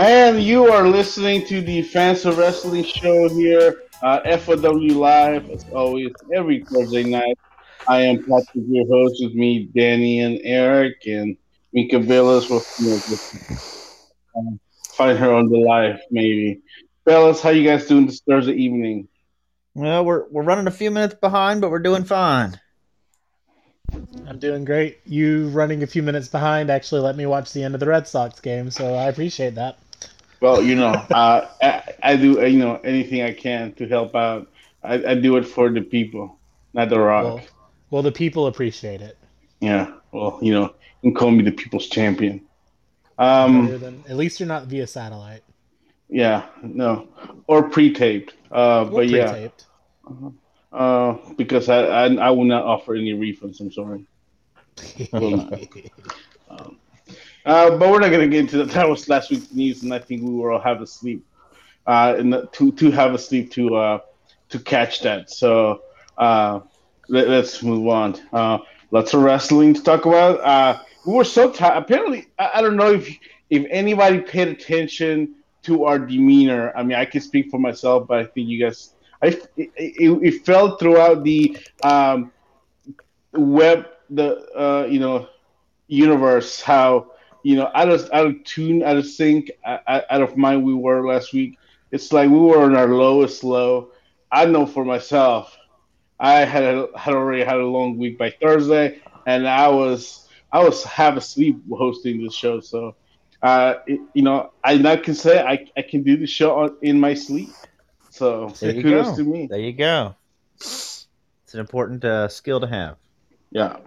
And you are listening to the Fans of Wrestling show here, uh, FOW Live, as always, every Thursday night. I am Patrick, your host, with me, Danny and Eric, and Mika Villas will you know, um, find her on the live, maybe. Fellas, how you guys doing this Thursday evening? Well, we're we're running a few minutes behind, but we're doing fine. I'm doing great. You running a few minutes behind actually let me watch the end of the Red Sox game, so I appreciate that. Well, you know, uh, I, I, do you know anything I can to help out. I, I do it for the people, not the Rock. Well, well, the people appreciate it. Yeah. Well, you know, you can call me the people's champion. Um, than, at least you're not via satellite. Yeah. No. Or pre-taped. Uh, or but pre-taped. yeah. Uh-huh. Uh, because I, I, I will not offer any refunds. I'm sorry. um, uh, but we're not gonna get into that. That was last week's news, and I think we will all have a sleep, uh, and to to have a sleep to uh to catch that. So uh, let, us move on. Uh, lots of wrestling to talk about. Uh, we were so tired. Apparently, I, I don't know if if anybody paid attention to our demeanor. I mean, I can speak for myself, but I think you guys I, it, it, it felt throughout the um, web, the uh, you know universe how you know out of out of tune, out of sync, out of mind we were last week. It's like we were on our lowest low. I know for myself, I had a, had already had a long week by Thursday, and I was I was half asleep hosting this show. So, uh, it, you know, I now can say I, I can do the show on, in my sleep. So there you kudos go. to me. There you go. It's an important uh, skill to have. Yeah,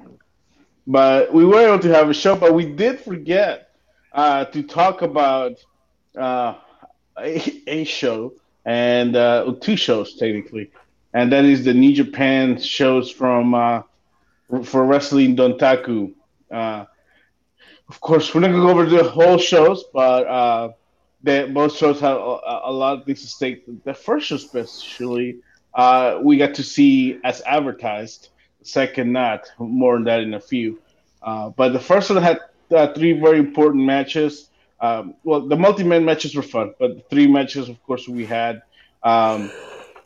but we were able to have a show, but we did forget uh, to talk about uh, a, a, show and uh, two shows technically, and that is the New Japan shows from uh, for Wrestling Dontaku. Uh, of course, we're not gonna go over the whole shows, but that both shows have a, a, lot of things to stake. The first show, especially, uh, we got to see as advertised. Second, not more than that in a few. Uh, but the first one had uh, three very important matches. Um, well, the multi-man matches were fun, but the three matches, of course, we had um,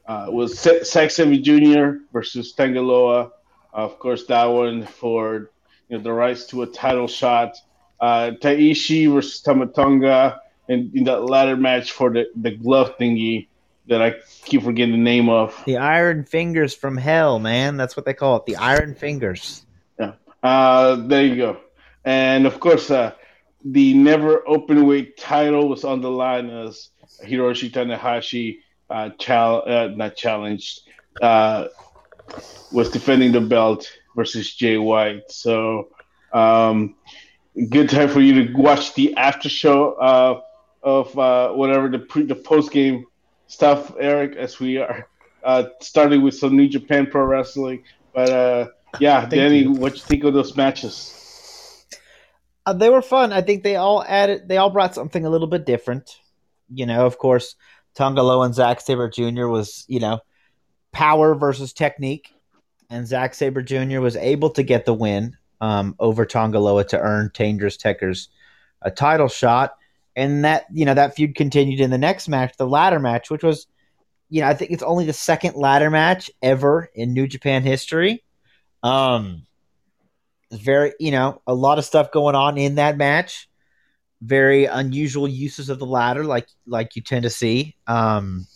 uh, was Zack Jr. versus Tanga Loa. of course, that one for you know the rights to a title shot. Uh, Taichi versus Tama Tonga in, in that ladder match for the, the glove thingy that I keep forgetting the name of. The Iron Fingers from Hell, man. That's what they call it. The Iron Fingers. Yeah. Uh, there you go. And of course, uh, the never open weight title was on the line as Hiroshi Tanahashi uh, chal- uh, not challenged, uh, was defending the belt versus Jay White. So, um, good time for you to watch the after show. Uh, of uh, whatever the pre the post game stuff, Eric, as we are uh, starting with some New Japan Pro Wrestling. But uh, yeah, Thank Danny, you. what you think of those matches? Uh, they were fun. I think they all added, they all brought something a little bit different. You know, of course, Tanga Loa and Zack Sabre Jr. was, you know, power versus technique, and Zack Sabre Jr. was able to get the win um, over Tanga Loa to earn Dangerous Tekker's a title shot and that you know that feud continued in the next match, the ladder match, which was, you know, I think it's only the second ladder match ever in New Japan history. Um, very, you know, a lot of stuff going on in that match. Very unusual uses of the ladder, like like you tend to see. Um,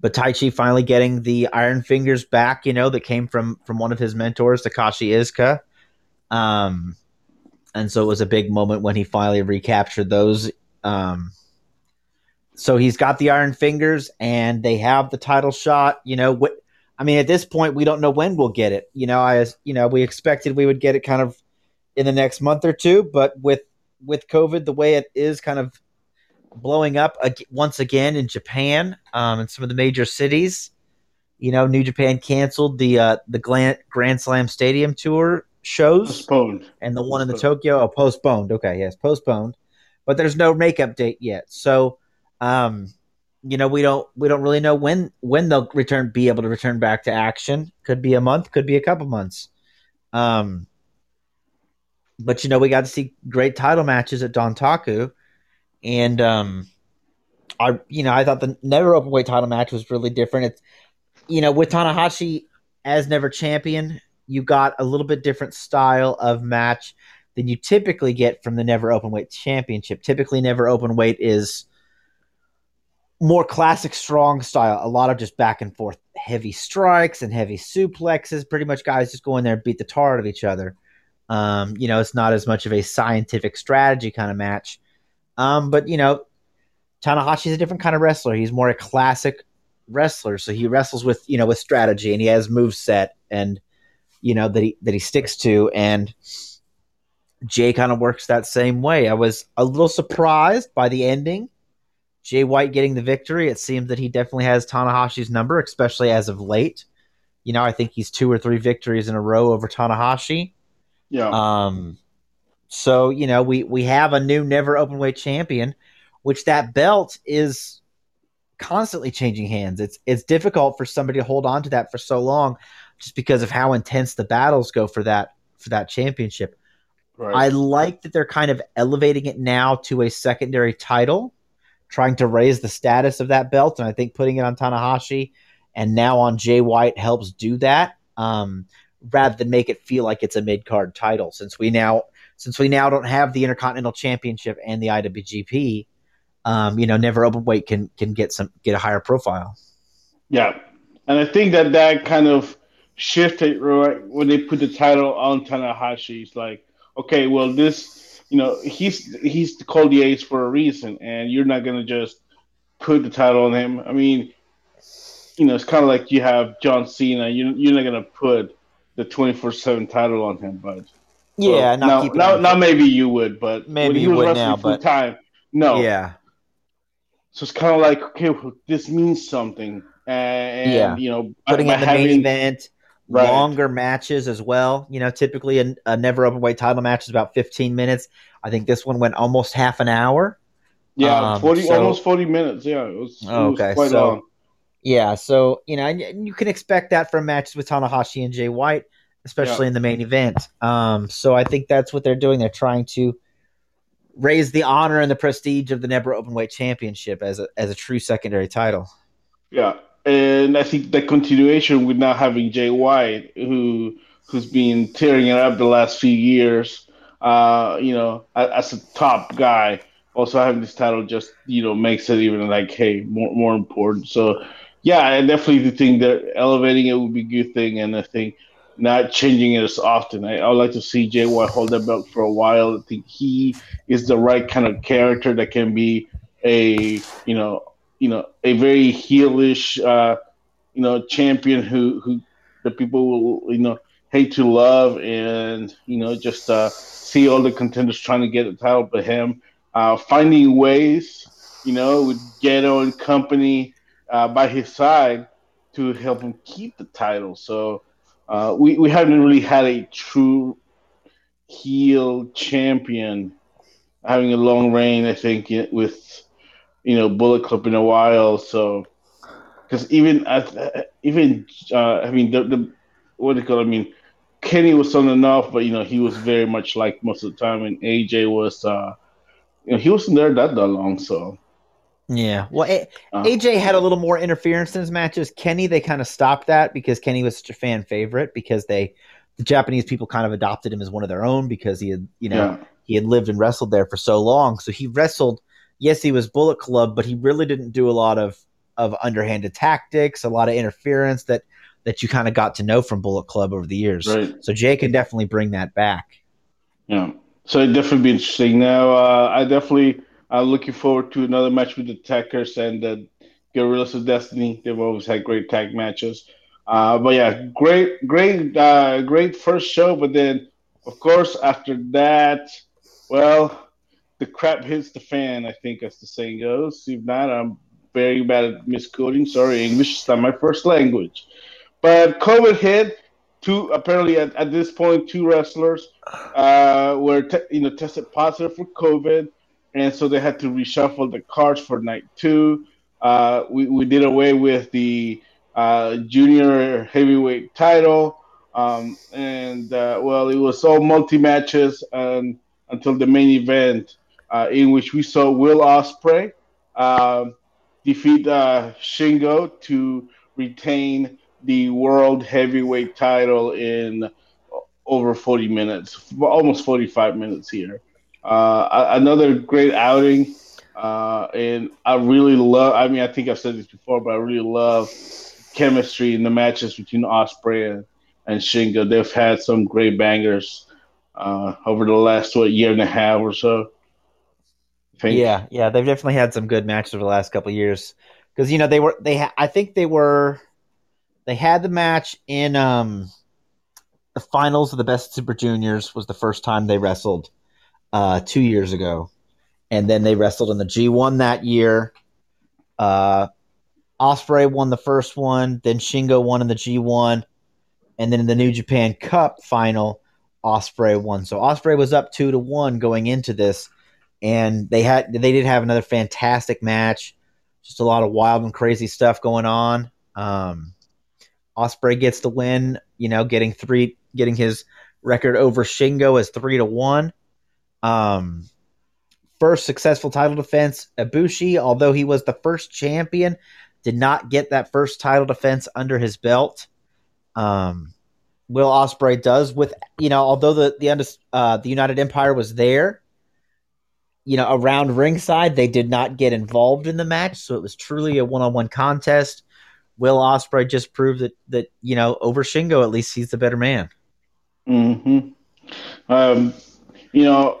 but Taichi finally getting the Iron Fingers back, you know, that came from from one of his mentors, Takashi Iizuka. Um, and so it was a big moment when he finally recaptured those. Um, so he's got the Iron Fingers, and they have the title shot. You know? I mean, at this point, we don't know when we'll get it. You know, I you know we expected we would get it kind of in the next month or two, but with with COVID the way it is, kind of blowing up once again in Japan um, in some of the major cities. You know, New Japan canceled the uh, the Grand Slam Stadium tour shows postponed, and the one in the Tokyo oh postponed. Okay, yes, postponed, but there's no makeup date yet. So, um, you know, we don't we don't really know when when they'll return, be able to return back to action. Could be a month, could be a couple months. Um, but you know, we got to see great title matches at Dontaku, and um, I you know I thought the never open weight title match was really different. It's you know with Tanahashi as never champion, you got a little bit different style of match than you typically get from the never open weight championship. Typically, never open weight is more classic strong style. A lot of just back and forth heavy strikes and heavy suplexes. Pretty much guys just go in there and beat the tar out of each other. Um, you know, it's not as much of a scientific strategy kind of match. Um, but you know, Tanahashi's a different kind of wrestler. He's more a classic wrestler, so he wrestles with you know with strategy, and he has move set and you know that he that he sticks to. And Jay kind of works that same way. I was a little surprised by the ending. Jay White getting the victory. It seems that he definitely has Tanahashi's number, especially as of late. You know, I think he's two or three victories in a row over Tanahashi. Yeah. Um, so you know, we we have a new never open weight champion, which that belt is constantly changing hands. It's it's difficult for somebody to hold on to that for so long, just because of how intense the battles go for that for that championship. Right. I like that they're kind of elevating it now to a secondary title, trying to raise the status of that belt, and I think putting it on Tanahashi and now on Jay White helps do that. Um, rather than make it feel like it's a mid card title, since we now since we now don't have the Intercontinental Championship and the IWGP, um, you know, never open weight can can get some get a higher profile. Yeah, and I think that that kind of shifted right when they put the title on Tanahashi. It's like, okay, well, this, you know, he's he's called the ace for a reason, and you're not gonna just put the title on him. I mean, you know, it's kind of like you have John Cena. You you're not gonna put the twenty four seven title on him, but yeah, well, now, now, now maybe you would, but maybe you would now, but time, no, yeah. So it's kind of like, okay, this means something, and yeah. you know, putting in the having, main event, right. longer matches as well. You know, typically a, a never open weight title match is about fifteen minutes. I think this one went almost half an hour. Yeah, um, forty, so, almost forty minutes. Yeah, it was, it okay, was so, long. Yeah, so you know, and you can expect that from matches with Tanahashi and Jay White especially yeah. in the main event. Um, so I think that's what they're doing. They're trying to raise the honor and the prestige of the Never Openweight Championship as a as a true secondary title. Yeah, and I think the continuation with now having Jay White, who who's been tearing it up the last few years, uh, you know, as a top guy, also having this title just you know makes it even like hey more more important. So yeah, I definitely think that elevating it would be a good thing, and I think not changing it as often. I, I would like to see Jay White hold that belt for a while. I think he is the right kind of character that can be a you know you know a very heelish uh, you know champion who who the people will you know hate to love and you know just uh, see all the contenders trying to get the title, but him uh, finding ways you know with Gedo and company uh, by his side to help him keep the title. So uh, we we haven't really had a true heel champion having a long reign. I think with you know Bullet Club in a while. So because even uh, even uh, I mean the, the what do you call it? I mean Kenny was on enough, but you know he was very much like most of the time, and AJ was uh, you know he wasn't there that that long. So yeah. Well, a- uh, AJ had a little more interference in his matches. Kenny, they kind of stopped that because Kenny was such a fan favorite because they, the Japanese people kind of adopted him as one of their own because he had, you know, yeah. he had lived and wrestled there for so long. So he wrestled. Yes, he was Bullet Club, but he really didn't do a lot of of underhanded tactics, a lot of interference that that you kind of got to know from Bullet Club over the years. Right. So Jay can definitely bring that back. Yeah. So it'd definitely be interesting. Now, uh, I definitely I'm looking forward to another match with the Tekkers and the Guerrillas of Destiny. They've always had great tag matches. Uh, but yeah, great, great, uh, great first show. But then, of course, after that, well, the crap hits the fan. I think, as the saying goes. If not, I'm very bad at misquoting. Sorry, English is not my first language. But COVID hit. Two apparently at, at this point, two wrestlers uh, were te- you know tested positive for COVID and so they had to reshuffle the cards for night two. Uh, we, we did away with the uh, junior heavyweight title, um, and uh, well, it was all multi matches until the main event uh, in which we saw Will Ospreay um, defeat uh, Shingo to retain the world heavyweight title in over 40 minutes, almost 45 minutes here. Uh, another great outing. Uh, and I really love, I mean, I think I've said this before, but I really love chemistry in the matches between Ospreay and, and Shingo. They've had some great bangers uh, over the last, what, year and a half or so. Yeah, yeah, they've definitely had some good matches over the last couple years. Because, you know, they were, they, ha- I think they were, they had the match in, um, the finals of the Best Super Juniors was the first time they wrestled uh, two years ago, and then they wrestled in the G1 that year. Uh, Ospreay won the first one, then Shingo won in the G1, and then in the New Japan Cup final, Ospreay won. So Ospreay was up two to one going into this, and they had they did have another fantastic match. Just a lot of wild and crazy stuff going on. Um, Ospreay gets the win, you know, getting three getting his record over Shingo as three to one. Um, first successful title defense, Ibushi, although he was the first champion, did not get that first title defense under his belt. Um, Will Ospreay does with you know, although the the uh, the United Empire was there, you know, around ringside, they did not get involved in the match, so it was truly a one on one contest. Will Ospreay just proved that that you know over Shingo, at least he's the better man. Hmm. Um, you know,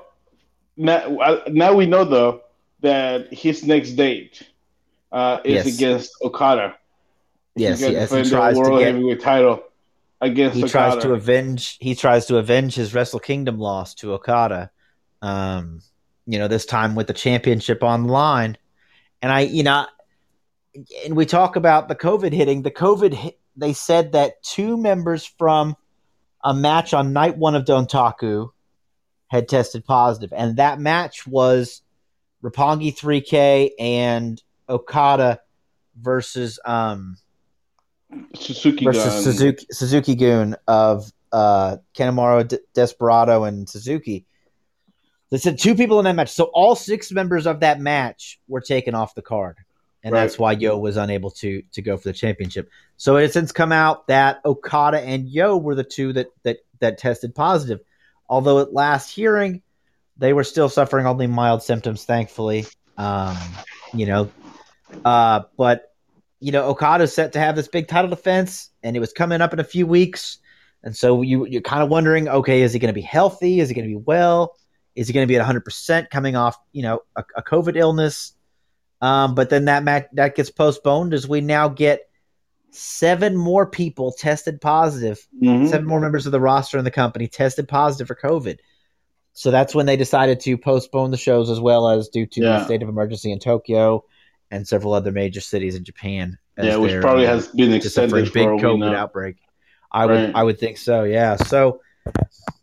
now, now we know though that his next date uh, is yes. against Okada. Yes, he, yes, he tries world to get heavyweight title against. He Okada. tries to avenge. He tries to avenge his Wrestle Kingdom loss to Okada. Um, you know, this time with the championship on the line, and I, you know, and we talk about the COVID hitting. The COVID, hit, they said that two members from a match on night one of Dontaku had tested positive, and that match was Roppongi 3K and Okada versus um Suzuki versus Gun. Suzuki Suzuki-gun of uh Kanemaru D- Desperado and Suzuki. They said two people in that match, so all six members of that match were taken off the card, and right. that's why Yo was unable to to go for the championship. So it has since come out that Okada and Yo were the two that that that tested positive. Although at last hearing, they were still suffering only mild symptoms, thankfully. Um, you know, uh, but you know, Okada's set to have this big title defense, and it was coming up in a few weeks. And so you you're kind of wondering, okay, is he going to be healthy? Is he going to be well? Is he going to be at 100 percent coming off, you know, a, a COVID illness? Um, but then that match that gets postponed as we now get seven more people tested positive. Mm-hmm. Seven more members of the roster in the company tested positive for COVID. So that's when they decided to postpone the shows as well as due to yeah. the state of emergency in Tokyo and several other major cities in Japan. Yeah, which probably has been extended for a big COVID outbreak. I right. would I would think so. Yeah. So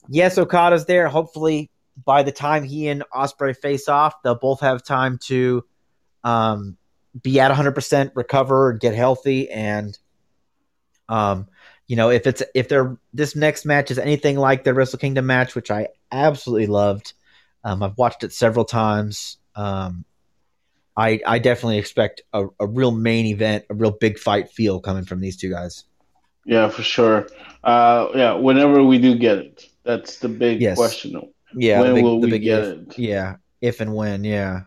yes, Okada's there. Hopefully, by the time he and Ospreay face off, they'll both have time to um, be at 100% recover and get healthy and um you know if it's if they're this next match is anything like the wrestle kingdom match which i absolutely loved um i've watched it several times um i i definitely expect a, a real main event a real big fight feel coming from these two guys. Yeah for sure. Uh yeah whenever we do get it that's the big yes. question. Yeah when big, will we get if, it? Yeah if and when yeah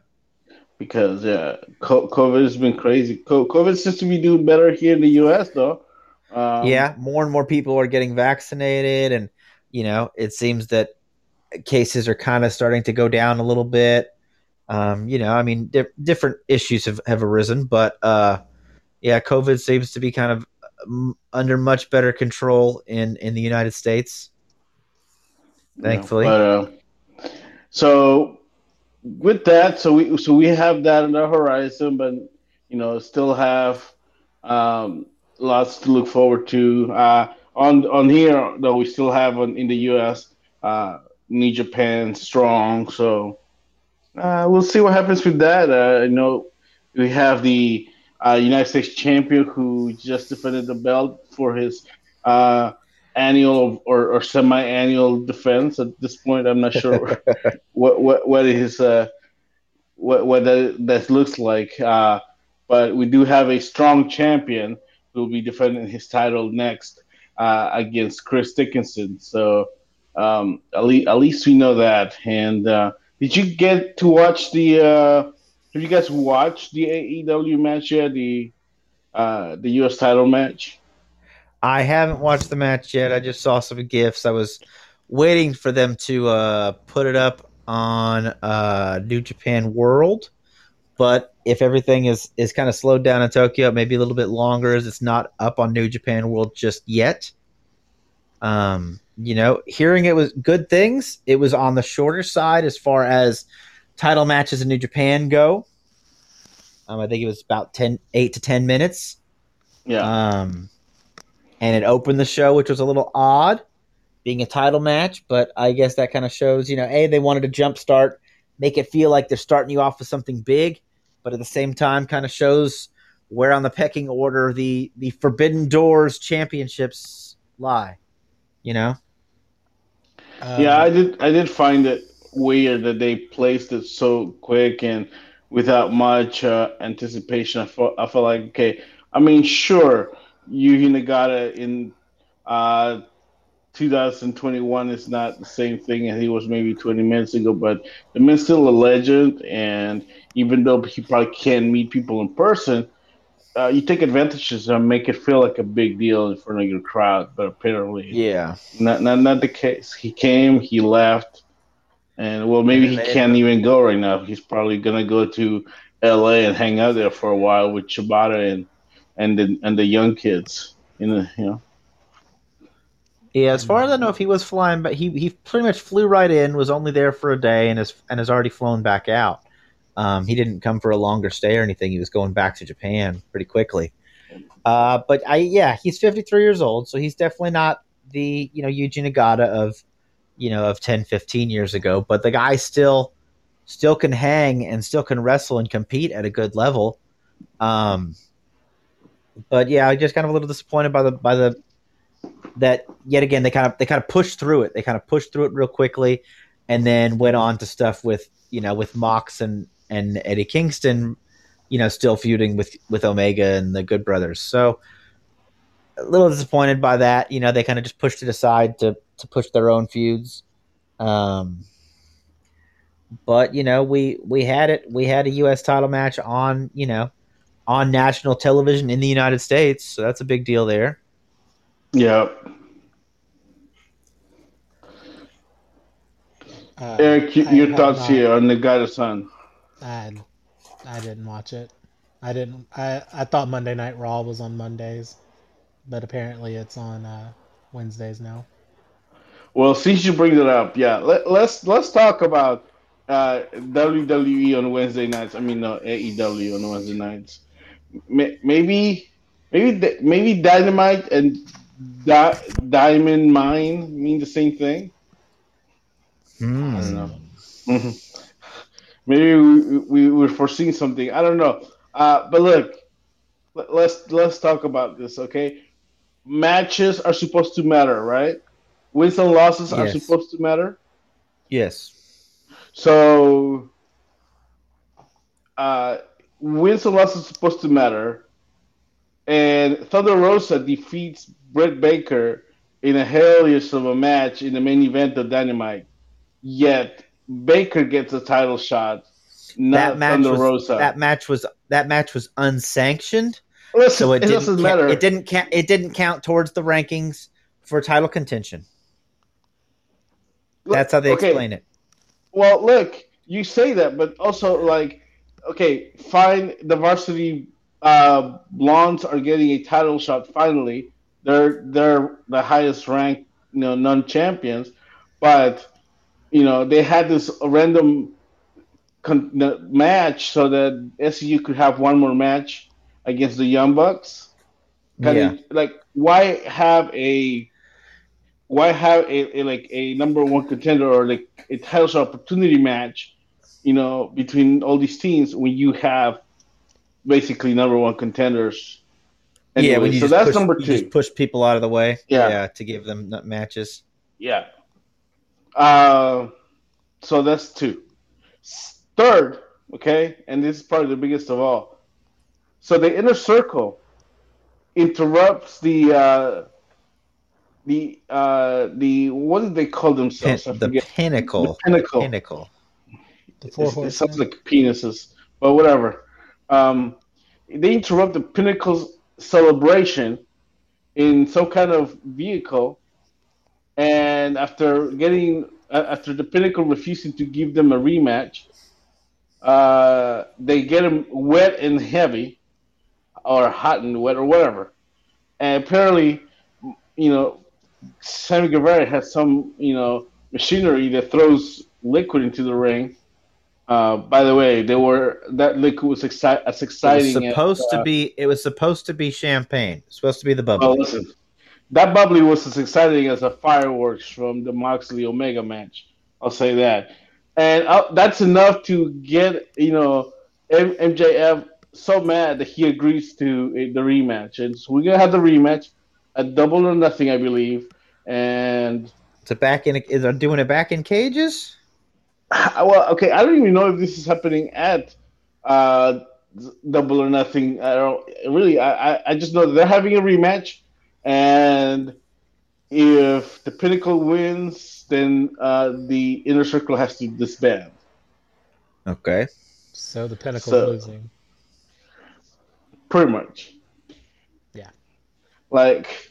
because yeah, COVID has been crazy. COVID seems to be doing better here in the U.S. though. Um, yeah, more and more people are getting vaccinated, and you know, it seems that cases are kind of starting to go down a little bit. Um, you know, I mean, di- different issues have, have arisen, but uh, yeah, COVID seems to be kind of um, under much better control in in the United States. Thankfully. Yeah, but, uh, so with that, so we so we have that on the horizon, but you know, still have um, lots to look forward to. Uh, on on here, though, we still have on, in the U.S. Uh, New Japan strong, so uh, we'll see what happens with that. Uh, you know, we have the uh, United States champion who just defended the belt for his uh, annual or, or semi-annual defense. At this point, I'm not sure what what what his uh, what what that, that looks like. Uh, but we do have a strong champion who will be defending his title next uh, against Chris Dickinson. So um, at, least, at least we know that. And uh, did you get to watch the? Uh, have you guys watched the AEW match yet? The uh, the U.S. title match. I haven't watched the match yet. I just saw some gifs. I was waiting for them to uh, put it up on uh, New Japan World, but if everything is is kind of slowed down in Tokyo, maybe a little bit longer, as it's not up on New Japan World just yet. Um, you know, hearing it was good things. It was on the shorter side as far as title matches in New Japan go. Um, I think it was about 10, 8 to ten minutes. Yeah. Um, and it opened the show, which was a little odd, being a title match. But I guess that kind of shows, you know, a they wanted to jumpstart, make it feel like they're starting you off with something big, but at the same time, kind of shows where on the pecking order the the Forbidden Doors championships lie. You know. Um, yeah, I did. I did find it weird that they placed it so quick and without much uh, anticipation. I felt, I felt like okay. I mean, sure, Yuji Nagata in uh, 2021 is not the same thing as he was maybe 20 minutes ago, but the man's still a legend. And even though he probably can't meet people in person, uh, you take advantages and make it feel like a big deal in front of your crowd. But apparently, Yeah. not not not the case. He came, he left, and well, maybe he can't even go right now. He's probably gonna go to L.A. and hang out there for a while with Shibata and and the and the young kids. You know, you know. Yeah, as far as I know, if he was flying, but he he pretty much flew right in, was only there for a day, and has and has already flown back out. Um, he didn't come for a longer stay or anything. He was going back to Japan pretty quickly. Uh, but I yeah, he's 53 years old, so he's definitely not the you know Yuji Nagata of you know of 10, 15 years ago. But the guy still still can hang and still can wrestle and compete at a good level. Um, but yeah, I just kind of a little disappointed by the by the that yet again they kind of they kind of pushed through it. They kind of pushed through it real quickly, and then went on to stuff with you know with Mox and and Eddie Kingston, you know, still feuding with with Omega and the Good Brothers. So a little disappointed by that. You know, they kind of just pushed it aside to to push their own feuds. Um, but you know, we we had it. We had a U.S. title match on you know on national television in the United States, so that's a big deal there. Yeah, uh, Eric, you, I your thoughts not- here on Nagata-san? I, I didn't watch it. I didn't. I, I thought Monday Night Raw was on Mondays, but apparently it's on uh, Wednesdays now. Well, since you bring it up, yeah, let, let's let's talk about uh, WWE on Wednesday nights. I mean, no, AEW on Wednesday nights. May- Maybe, maybe, maybe Dynamite and Di- Diamond Mine mean the same thing. I don't know. Mhm. Maybe we, we we're foreseeing something. I don't know. Uh, but look, let- let's let's talk about this, okay? Matches are supposed to matter, right? Wins and losses are supposed to matter. Yes. So, uh, wins and losses supposed to matter. And Thunder Rosa defeats Britt Baker in a hellish of a match in the main event of Dynamite. Yet Baker gets a title shot, not that match Thunder was Rosa. that match was that match was unsanctioned, Listen, so it, it, didn't doesn't ca- matter. it didn't count it didn't count towards the rankings for title contention. Look, That's how they okay, explain it. Well, look, you say that, but also like, okay, fine. The varsity uh, blondes are getting a title shot finally. They're they're the highest ranked, you know, non champions, but you know they had this random con- match so that SCU could have one more match against the Young Bucks. Yeah. like why have a why have a, a like a number one contender or like a title shot opportunity match, you know, between all these teams when you have basically number one contenders. yeah, when you so that's push, number two. just push people out of the way. Yeah. to give them matches. Yeah. Uh, so that's two. Third, Okay, and this is probably the biggest of all. So the inner circle interrupts the uh, the uh, the what did they call themselves? Pin- the pinnacle. The pinnacle. Pinnacle. The four It's- it sounds like penises, but whatever. Um, they interrupt the Pinnacle's celebration in some kind of vehicle, and after getting after the Pinnacle refusing to give them a rematch, uh, they get him wet and heavy, or hot and wet, or whatever. And apparently, you know, Sammy Guevara has some you know machinery that throws liquid into the ring. Uh, by the way, they were that liquid was exci- as It was exciting. as, supposed uh, to be. It was supposed to be champagne. Supposed to be the Well, bubble. listen, that bubbly was as exciting as the fireworks from the Moxley Omega match. I'll say that, and uh, that's enough to get you know M- MJF so mad that he agrees to uh, the rematch, and so we're gonna have the rematch at Double or Nothing, I believe, and It's a back in. Is are doing it back in cages? well, okay, I don't even know if this is happening at uh, Double or Nothing. I don't really. I, I, I just know that they're having a rematch, and if the Pinnacle wins, then uh, the Inner Circle has to disband. Okay. So the Pinnacle So- losing. Pretty much. Yeah. Like,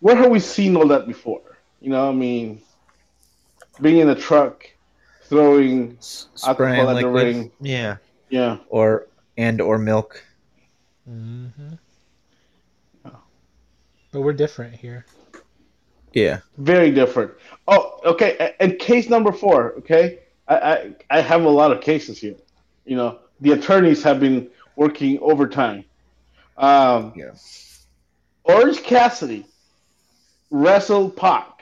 where have we seen all that before? You know, I mean, being in a truck, throwing, S- Alcohol Spraying at the liquid. ring. Yeah. yeah. Or and or milk. hmm But we're different here. Yeah. Very different. Oh, okay. a- And case number four. Okay, I, I I have a lot of cases here. You know, the attorneys have been working overtime. Um, Yeah. Orange Cassidy wrestled Pac.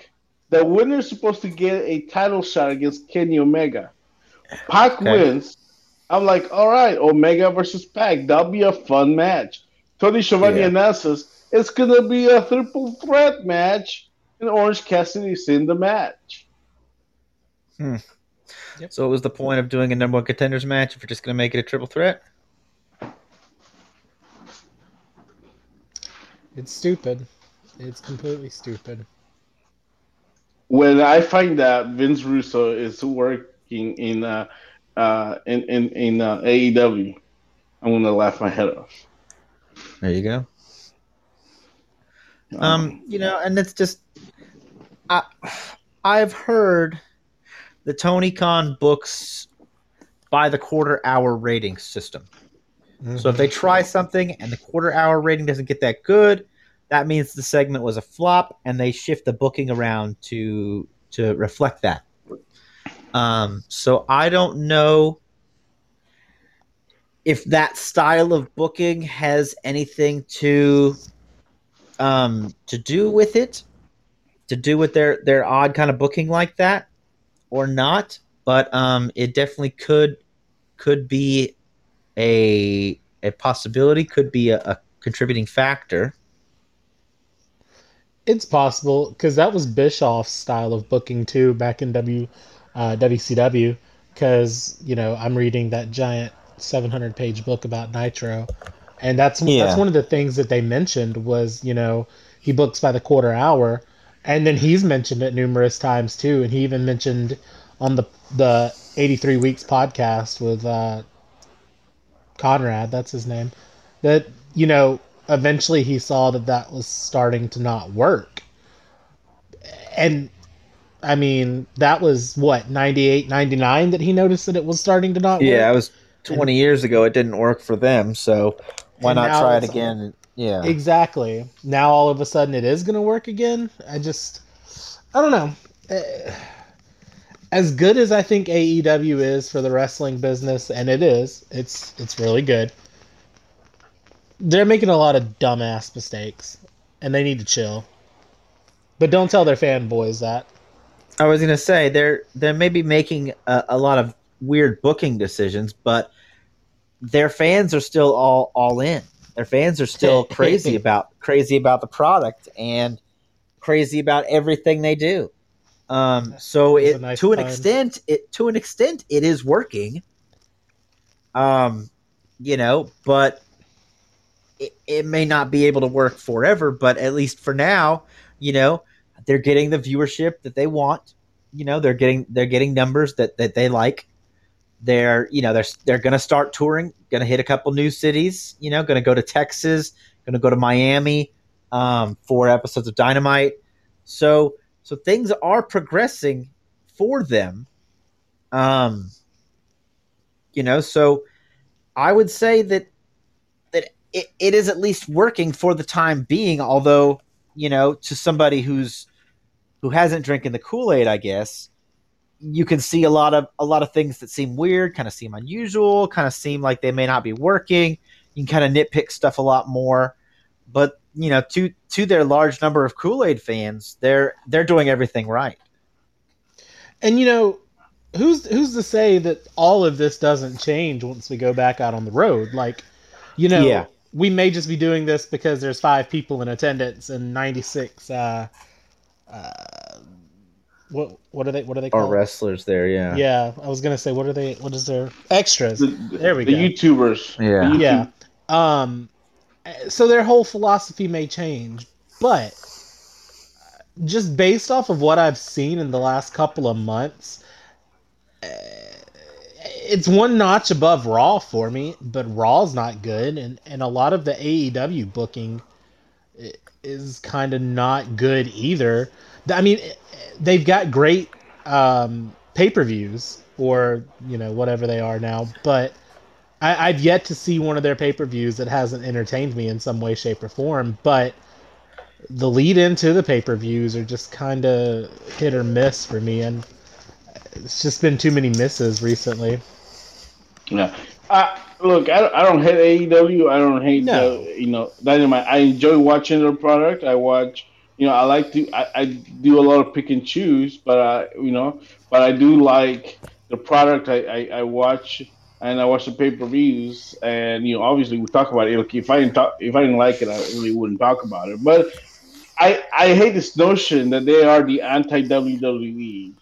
The winner is supposed to get a title shot against Kenny Omega. Pac Okay. wins. I'm like, all right, Omega versus Pac. That'll be a fun match. Tony Schiavone Yeah. announces it's gonna be a triple threat match, and Orange Cassidy's in the match. Hmm. So it was the point of doing a number one contenders match if you're just going to make it a triple threat? It's stupid. It's completely stupid. When I find that Vince Russo is working in uh, uh, in in, in uh, AEW, I'm gonna laugh my head off. There you go. Um, you know, and it's just I I've heard the Tony Khan books by the quarter hour rating system. So if they try something and the quarter hour rating doesn't get that good, that means the segment was a flop and they shift the booking around to to reflect that. Um, so I don't know if that style of booking has anything to um, to do with it, to do with their their odd kind of booking like that, or not. But um, it definitely could could be a a possibility, could be a, a contributing factor. It's possible because that was Bischoff's style of booking too back in W uh, WCW. Because you know I'm reading that giant 700 page book about Nitro, and that's Yeah. that's one of the things that they mentioned was you know he books by the quarter hour, and then he's mentioned it numerous times too, and he even mentioned on the the 83 weeks podcast with uh, Conrad, that's his name, that you know eventually he saw that that was starting to not work and i mean that was what 98 99 that he noticed that it was starting to not work. Yeah, it was twenty years ago. It didn't work for them, so why not try it again? Yeah, exactly now all of a sudden it is going to work again i just i don't know Eh, as good as i think aew is for the wrestling business and it is it's it's really good they're making a lot of dumbass mistakes and they need to chill but don't tell their fanboys that I was gonna say they're they may be making a, a lot of weird booking decisions, but their fans are still all all in. Their fans are still crazy about crazy about the product and crazy about everything they do. Um, so it nice to an extent it to an extent it is working. Um, you know, but it, it may not be able to work forever, but at least for now, you know, they're getting the viewership that they want. You know, they're getting they're getting numbers that that they like. They're you know they're they're going to start touring, going to hit a couple new cities. You know, going to go to Texas, going to go to Miami um, for episodes of Dynamite. So so things are progressing for them. Um, you know, so I would say that it, it is at least working for the time being, although, you know, to somebody who's who hasn't drinking the Kool-Aid, I guess, you can see a lot of a lot of things that seem weird, kind of seem unusual, kind of seem like they may not be working. You can kind of nitpick stuff a lot more. But, you know, to to their large number of Kool-Aid fans, they're they're doing everything right. And you know, who's who's to say that all of this doesn't change once we go back out on the road? Like, you know, Yeah. We may just be doing this because there's five people in attendance and 96. Uh, uh, what what are they? What are they Or called? wrestlers there, yeah. Yeah, I was gonna say, what are they? What is their extras? The, There we the go. The YouTubers. The Yeah. YouTube- yeah. Um, so their whole philosophy may change, but just based off of what I've seen in the last couple of months, uh, it's one notch above Raw for me. But Raw's not good, and and a lot of the AEW booking is kind of not good either. I mean, they've got great um, pay per views or you know whatever they are now, but I, I've yet to see one of their pay per views that hasn't entertained me in some way, shape, or form. But the lead into the pay per views are just kind of hit or miss for me, and it's just been too many misses recently. Yeah. Uh, look, I, don't- I don't hate AEW. I don't hate No. the, you know Dynamite. I enjoy watching their product. I watch, you know, I like to. I, I do a lot of pick and choose, but I, you know, but I do like the product. I, I, I watch and I watch the pay per views, and you know, obviously we talk about it. Look, if I didn't talk, if I didn't like it, I really wouldn't talk about it. But I I hate this notion that they are the anti WWE.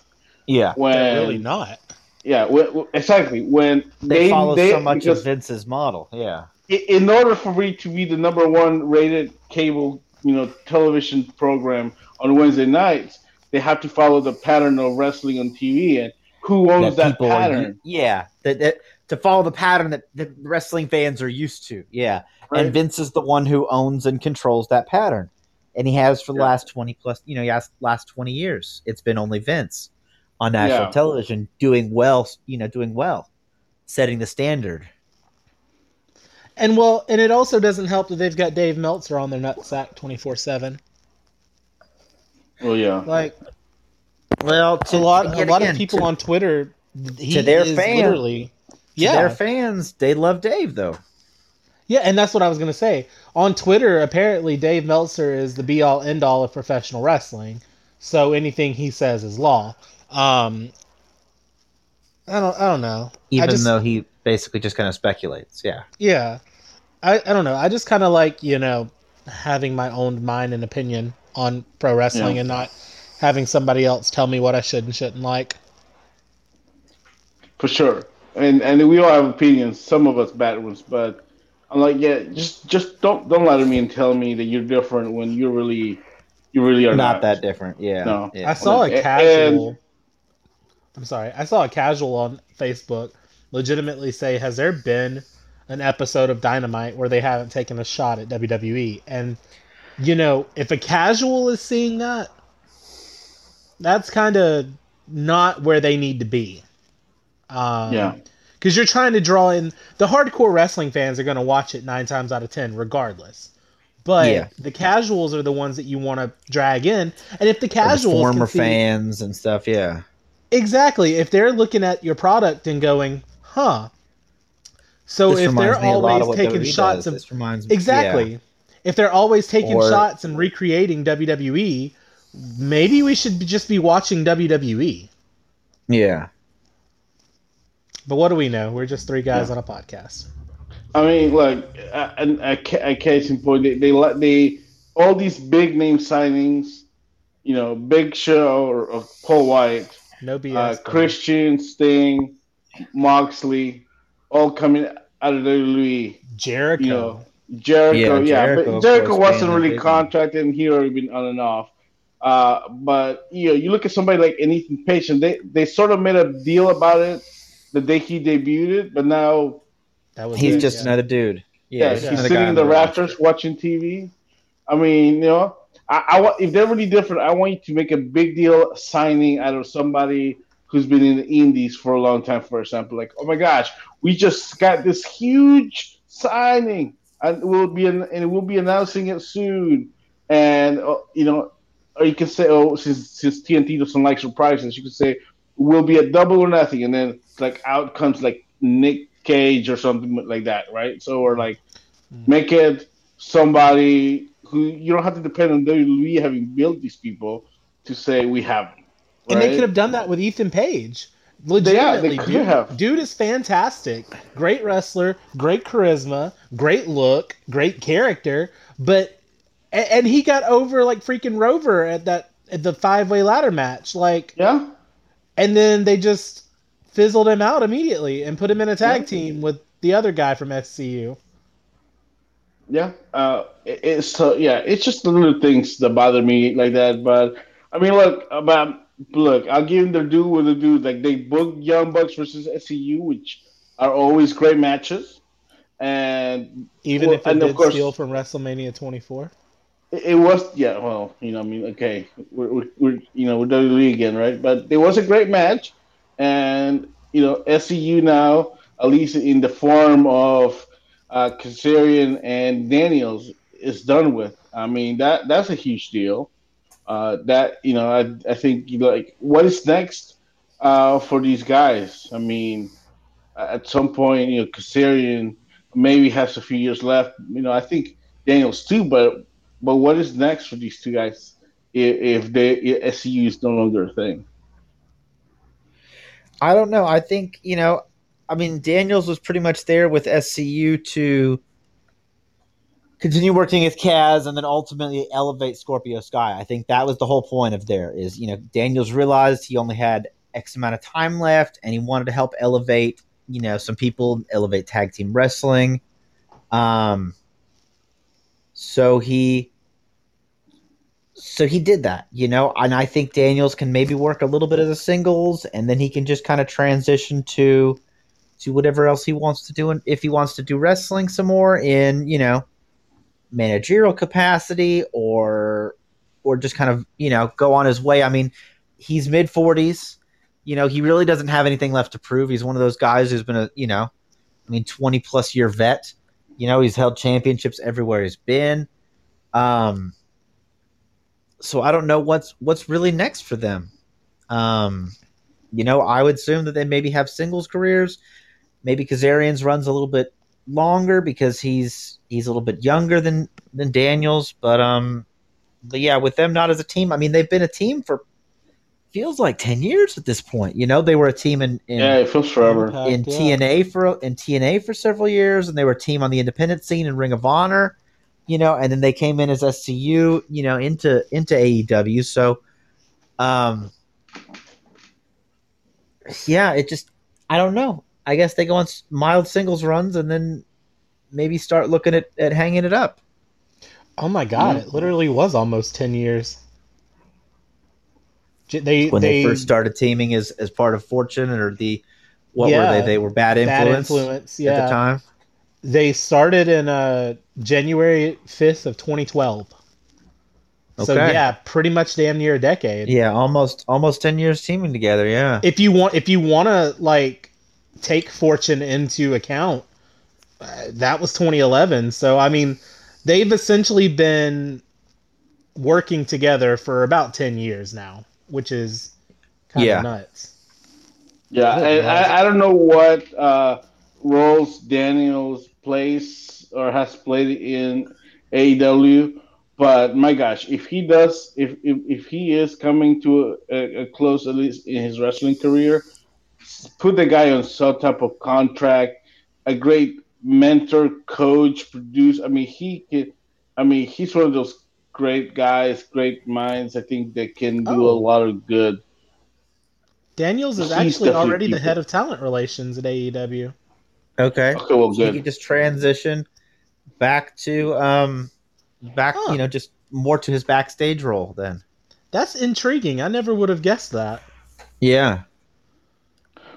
Yeah. When They're really not. Yeah, wh- exactly. When They, follow they- so much of Vince's model. Yeah. in order for me to be the number one rated cable, you know, television program on Wednesday nights, they have to follow the pattern of wrestling on TV. And who owns that, are pattern? u- yeah. That, that to follow the pattern that the wrestling fans are used to. Yeah. right? And Vince is the one who owns and controls that pattern. And he has for the Yeah. last 20 plus, you know, last 20 years. It's been only Vince on national Yeah. television doing well, you know, doing well, setting the standard. And well, and it also doesn't help that they've got Dave Meltzer on their nutsack twenty four seven. well, yeah. Like Well, a lot, a lot again, of people to, on Twitter, he to their is fans- literally, to yeah, their fans, they love Dave though. Yeah, and that's what I was gonna say. On Twitter, apparently Dave Meltzer is the be all end all of professional wrestling. So anything he says is law. Um I don't I don't know. Even just, though he basically just kind of speculates. Yeah. Yeah. I, I don't know. I just kinda like, you know, having my own mind and opinion on pro wrestling Yeah. and not having somebody else tell me what I should and shouldn't like. For sure. And and we all have opinions, some of us bad ones, but I'm like, yeah, just just don't don't lie to me and tell me that you're different when you're really you really are Not not, that different. Yeah. No. Yeah. I saw a And- casual. I'm sorry. I saw a casual on Facebook legitimately say, "Has there been an episode of Dynamite where they haven't taken a shot at WWE?" And you know, if a casual is seeing that, that's kind of not where they need to be. Um, Yeah. Because you're trying to draw in the hardcore wrestling fans are going to watch it nine times out of ten, regardless. But Yeah. the casuals are the ones that you want to drag in, and if the Or the casuals can former see- fans and stuff. Yeah. Exactly. If they're looking at your product and going, huh. So This if they're reminds me a lot of always taking WWE shots does. of This reminds me Exactly. If they're always taking Or- shots and recreating WWE, maybe we should just be watching WWE. Yeah. yeah. But what do we know? We're just three guys Yeah. on a podcast. I mean, look, a, a, a, a case in point, they, they let the all these big name signings, you know, Big Show or, or Paul White, No BS. uh. Christian, Sting, Moxley, all coming out of WWE. Jericho. You know, Jericho, Yeah, yeah, Jericho, but Jericho course, wasn't really contracted, and he already been on and off. Uh, but you know, you look at somebody like an Ethan Page, they they sort of made a deal about it the day he debuted it, but now that was He's it, just yeah. another dude. yeah, Yeah, he's another sitting in the rafters watching TV. I mean, you know, I, I want if they're really different, I want you to make a big deal signing out of somebody who's been in the indies for a long time. For example, like, oh my gosh, we just got this huge signing, and we'll be an, and we'll be announcing it soon. And uh, you know, or you can say, oh, since since TNT doesn't like surprises, you can say we'll be at double or nothing, and then like out comes like Nick Cage or something like that, right? So or like make it somebody who you don't have to depend on WWE having built these people to say we have them. And they could have done that with Ethan Page. yeah, Legitimately, they could dude, have. dude is fantastic. Great wrestler, great charisma, great look, great character. But and, and he got over like freaking Rover at that at the five way ladder match. Like, Yeah, and then they just fizzled him out immediately and put him in a tag Yeah. team with the other guy from SCU. Yeah. Uh, it- it's so yeah. It's just the little things that bother me like that. But I mean, look uh, about um, look. I'll give them their due with the due. Like they booked Young Bucks versus SCU, which are always great matches, and Even Well, if it and did course- steal from WrestleMania 24. It it was yeah. Well, you know, I mean, okay, we're, we're, we're you know we're WWE again, right? But it was a great match, and you know, SCU now, at least in the form of uh, Kazarian and Daniels, is done with. I mean, that that's a huge deal. Uh, that you know, I I think like what is next uh, for these guys? I mean, at some point, you know, Kazarian maybe has a few years left. You know, I think Daniels too, but but what is next for these two guys if, if they if SCU is no longer a thing? I don't know. I think you know. I mean, Daniels was pretty much there with SCU to continue working with Kaz and then ultimately elevate Scorpio Sky. I think that was the whole point of there. Is you know Daniels realized he only had X amount of time left, and he wanted to help elevate you know some people, elevate tag team wrestling. Um. So he so he did that, you know, and I think Daniels can maybe work a little bit as a singles, and then he can just kind of transition to to whatever else he wants to do, and if he wants to do wrestling some more in you know managerial capacity or or just kind of you know go on his way. I mean, he's mid forties, you know, he really doesn't have anything left to prove. He's one of those guys who's been a you know, I mean, twenty plus year vet. You know, he's held championships everywhere he's been. Um, so I don't know what's what's really next for them. Um, you know, I would assume that they maybe have singles careers. Maybe Kazarian's runs a little bit longer because he's he's a little bit younger than than Daniels, but um, but yeah, with them not as a team, I mean they've been a team for feels like ten years at this point. You know, they were a team in in, Yeah, it feels forever. Impact, in yeah. TNA for in TNA for several years, and they were a team on the independent scene in Ring of Honor, you know, and then they came in as SCU, you know, into into AEW. So, um, yeah, it just I don't know. I guess they go on mild singles runs and then maybe start looking at, at hanging it up. Oh my god, Yeah. it literally was almost 10 years. They When they, they, first started teaming as as part of Fortune or the what Yeah, were they? They were bad bad influence, influence, at yeah. the time. They started in uh January 5th of 2012. Okay. So yeah, pretty much damn near a decade. Yeah, almost almost ten years teaming together. Yeah. If you want if you want to like take Fortune into account, uh, that was 2011. So I mean, they've essentially been working together for about 10 years now, which is kind of Yeah. nuts. Yeah, Good and. I, I don't know what uh, roles Daniels plays or has played in AEW, but my gosh, if he does, if if, if he is coming to a, a close at least in his wrestling career, put the guy on some type of contract, a great mentor, coach, produce. I mean, he can. I mean, he's one of those great guys, great minds. I think that can do a Oh. lot of good. Daniels is He's actually definitely already the head of talent relations at AEW. Okay. Okay, well, So you good. could just transition back to um back Huh. you know just more to his backstage role then. That's intriguing. I never would have guessed that. Yeah.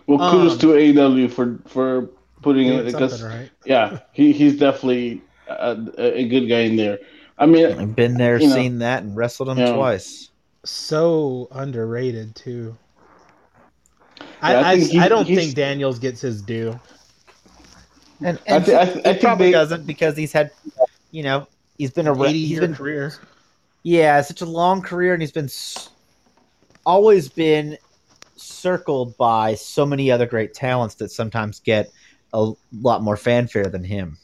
Well, kudos Um, to AEW for for putting it because right. yeah, he, he's definitely a, a a good guy in there. I mean, I've been there, You know, seen that, and wrestled him yeah. twice. So underrated too. Yeah, I, I I, think he- I don't think Daniels gets his due. And, I and thi- I he, thi- he I think probably they- doesn't because he's had, you know, he's been a re- Eighty he's year been career. yeah such a long career, and he's been s- always been circled by so many other great talents that sometimes get a lot more fanfare than him.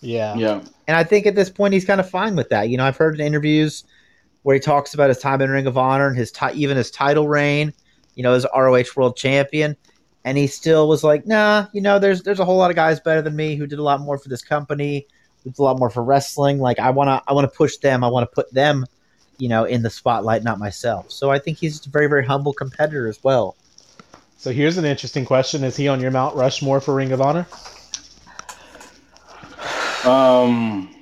Yeah. yeah, And I think at this point he's kind of fine with that. You know, I've heard in interviews where he talks about his time in Ring of Honor and his ti- even his title reign, you know, as ROH World Champion, and he still was like, "Nah, you know, there's there's a whole lot of guys better than me who did a lot more for this company, who did a lot more for wrestling. Like I want to I want to push them. I want to put them, you know, in the spotlight, not myself." So I think he's a very very humble competitor as well. So here's an interesting question: Is he on your Mount Rushmore for Ring of Honor? um,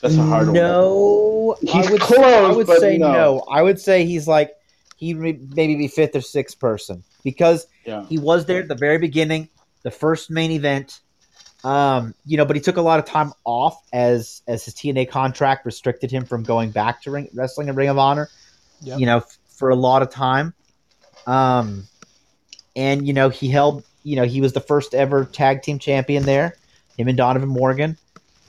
that's a hard one. no, He's I would, close, I would but say no. no. I would say he's like he maybe be fifth or sixth person because Yeah, he was there at the very beginning, the first main event. Um, you know, but he took a lot of time off as as his TNA contract restricted him from going back to ring, wrestling in Ring of Honor. Yep. You know, f- for a lot of time. Um, and you know he held. You know he was the first ever tag team champion there. Him and Donovan Morgan,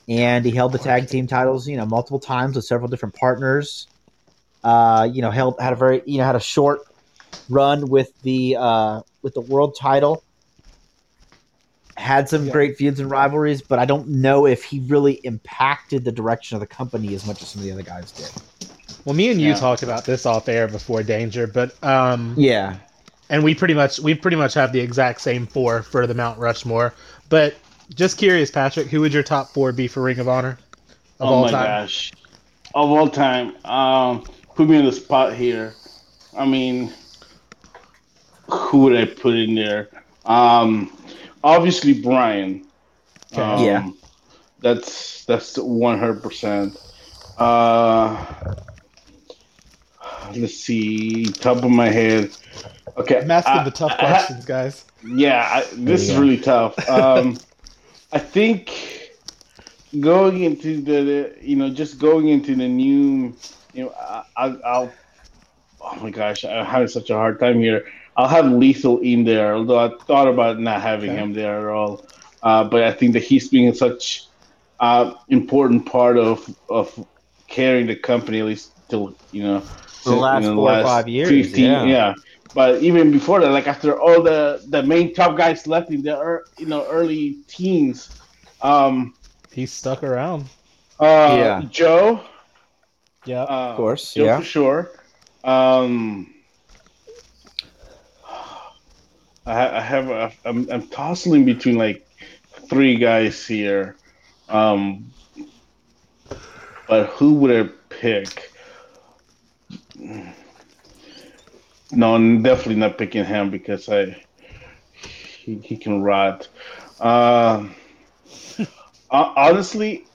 and he held the tag team titles. You know, multiple times with several different partners. Uh, you know, held had a very you know had a short run with the uh, with the world title. Had some Yeah. great feuds and rivalries, but I don't know if he really impacted the direction of the company as much as some of the other guys did. Well, me and you Yeah. talked about this off air before Danger, but um, Yeah, and we pretty much we pretty much have the exact same four for the Mount Rushmore. But just curious, Patrick, who would your top four be for Ring of Honor of oh all my time? gosh, of all time. Um, put me in the spot here. I mean, who would I put in there? Um, obviously Bryan. Okay. Um, Yeah. That's that's one hundred percent. Uh, let's see, top of my head. Okay, I'm asking I- the tough I- questions, guys. yeah, I, this is really tough. Um, I think going into the, the- you know, just going into the new, you know, I, I, I'll, oh my gosh, I'm having such a hard time here. I'll have Lethal in there, although I thought about not having Okay. him there at all. Uh, but I think that he's being such uh, important part of of carrying the company at least till you know The last you know, four or five years, yeah. yeah. But even before that, like after all the the main top guys left in the er, you know early teens, um, He's stuck around. uh, Yeah. Joe, Yeah. uh, Of course, Joe yeah. for sure. Um, I, ha- I have a, I'm, I'm tossing between like three guys here. Um, but who would I pick? No, I'm definitely not picking him because I he, he can rot. Uh, honestly,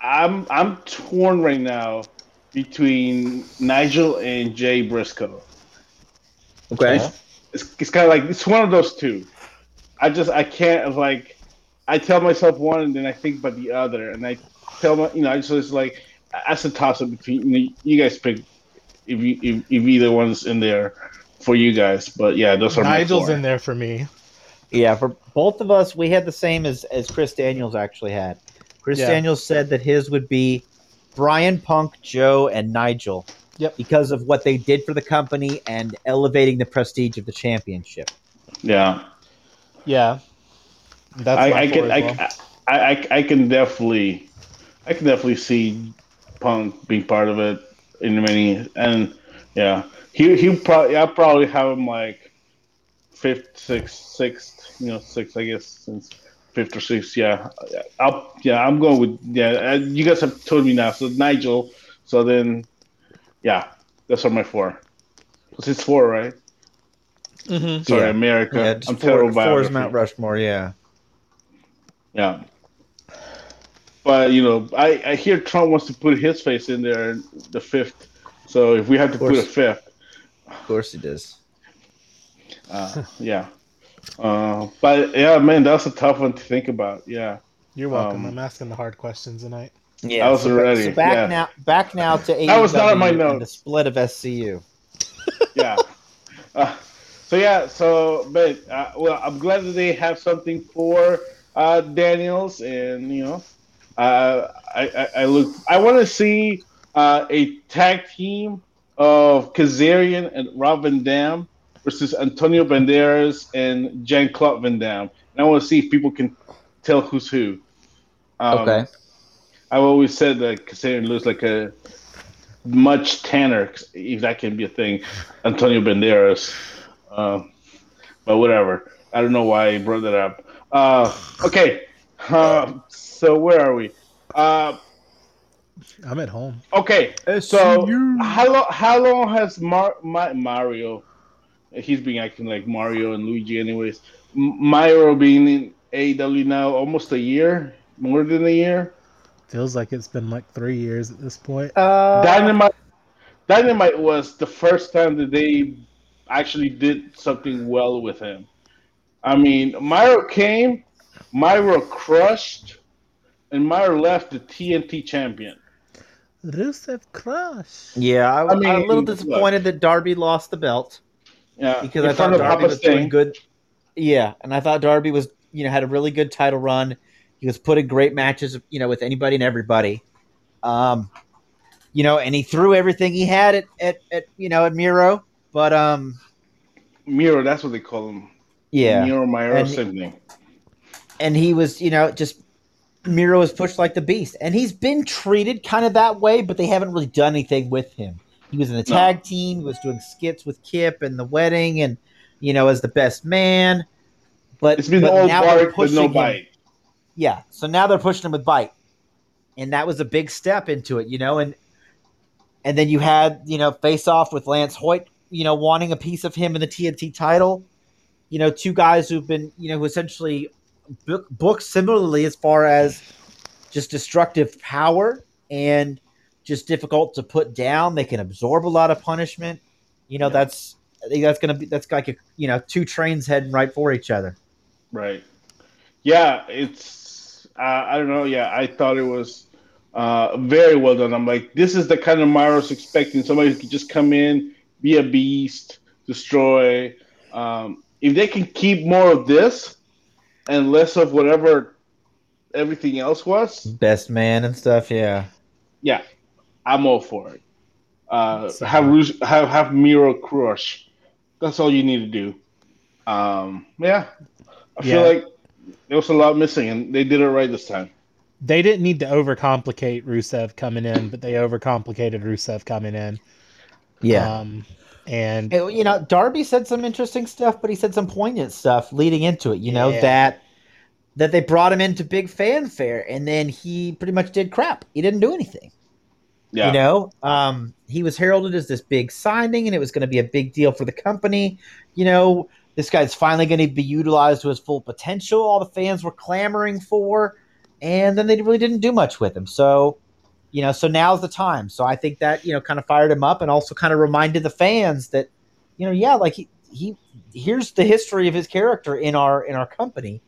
I'm I'm torn right now between Nigel and Jay Briscoe. okay. It's, it's kind of like it's one of those two. I just I can't like I tell myself one and then I think about the other and I tell my you know I just it's like that's a toss up between you, know, you guys pick if you if, if either one's in there for you guys. But yeah, those are Nigel's my four. in there for me. Yeah, for both of us, we had the same as as Chris Daniels actually had. Chris Yeah. Daniels said that his would be Bryan Punk, Joe, and Nigel. Yep. Because of what they did for the company and elevating the prestige of the championship. Yeah, Yeah. That's I, I can as well. I, I, I I can definitely I can definitely see Punk being part of it in many and yeah he he probably I probably have him like fifth sixth sixth you know sixth I guess since fifth or sixth yeah I'll yeah I'm going with yeah uh, you guys have told me now so Nigel so then yeah those are my four it's four right Mhm. sorry Yeah. America Yeah, I'm four, terrible four is biography. Mount Rushmore. Yeah. Yeah. But you know, I, I hear Trump wants to put his face in there, the fifth. So if we have to put a fifth, of course he does. Uh, yeah. Uh, but yeah, man, that's a tough one to think about. Yeah. You're welcome. Um, I'm asking the hard questions tonight. Yeah, I was so, ready. So back yeah. now, back now to AEW that was not on my notes. The split of SCU. yeah. Uh, so yeah, so but uh, well, I'm glad that they have something for uh, Daniels, and you know, uh, I, I, I look. I want to see uh, a tag team of Kazarian and Rob Van Dam versus Antonio Banderas and Jean Claude Van Damme. And I want to see if people can tell who's who. Um, okay. I've always said that Kazarian looks like a much tanner, if that can be a thing, Antonio Banderas. Uh, but whatever. I don't know why I brought that up. Uh, okay. Uh, so where are we? Uh, I'm at home. Okay. So how long? How long has Mar- Mario? He's been acting like Mario and Luigi, anyways. Mario being in AEW now almost a year, more than a year. Feels like it's been like three years at this point. Uh, Dynamite, Dynamite was the first time that they actually did something well with him. I mean, Miro came, Miro crushed, and Miro left the TNT champion. Rusev crushed. Yeah, I, I mean, I'm a little disappointed look. that Darby lost the belt. Yeah, because I thought Darby was doing good. Yeah, and I thought Darby was, you know, had a really good title run. He was putting great matches, you know, with anybody and everybody. Um, you know, and he threw everything he had at, at, at you know, at Miro. But um, Miro, that's what they call him. Yeah, Miro Miro, thing. And he was, you know, just Miro was pushed like the beast, and he's been treated kind of that way, but they haven't really done anything with him. He was in the tag no. team. He was doing skits with Kip and the wedding, and you know, as the best man. But it's been but all bark but no bite. Him. Yeah, so now they're pushing him with bite, and that was a big step into it, you know. And and then you had you know face off with Lance Hoyt you know, wanting a piece of him in the TNT title. You know, two guys who've been, you know, who essentially book, booked similarly as far as just destructive power and just difficult to put down. They can absorb a lot of punishment. You know, yeah. that's I think that's gonna be that's like a you know two trains heading right for each other. Right. Yeah, it's uh, I don't know. Yeah, I thought it was uh, very well done. I'm like, this is the kind of Myros expecting somebody who could just come in, be a beast, destroy. Um, if they can keep more of this and less of whatever everything else was, best man and stuff, yeah, yeah, I'm all for it. Uh, have have have Miro crush. That's all you need to do. Um, yeah, I yeah. feel like there was a lot missing, and they did it right this time. They didn't need to overcomplicate Rusev coming in, but they overcomplicated Rusev coming in. Yeah. Um, and you know, Darby said some interesting stuff, but he said some poignant stuff leading into it. You know yeah. that that they brought him into big fanfare, and then he pretty much did crap. He didn't do anything. Yeah. You know, um, he was heralded as this big signing, and it was going to be a big deal for the company. You know, this guy's finally going to be utilized to his full potential. All the fans were clamoring for, and then they really didn't do much with him. So you know, so now's the time. So I think that, you know, kind of fired him up and also kind of reminded the fans that, you know, yeah, like he, he here's the history of his character in our in our company.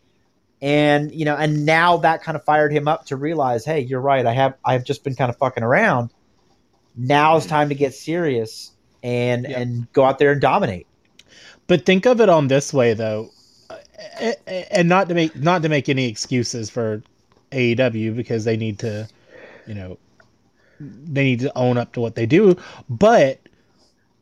And, you know, and now that kind of fired him up to realize, hey, you're right, I have I've just been kind of fucking around. Now's mm. time to get serious and yep. and go out there and dominate. But think of it on this way though. And not to make not to make any excuses for AEW because they need to, you know, they need to own up to what they do. But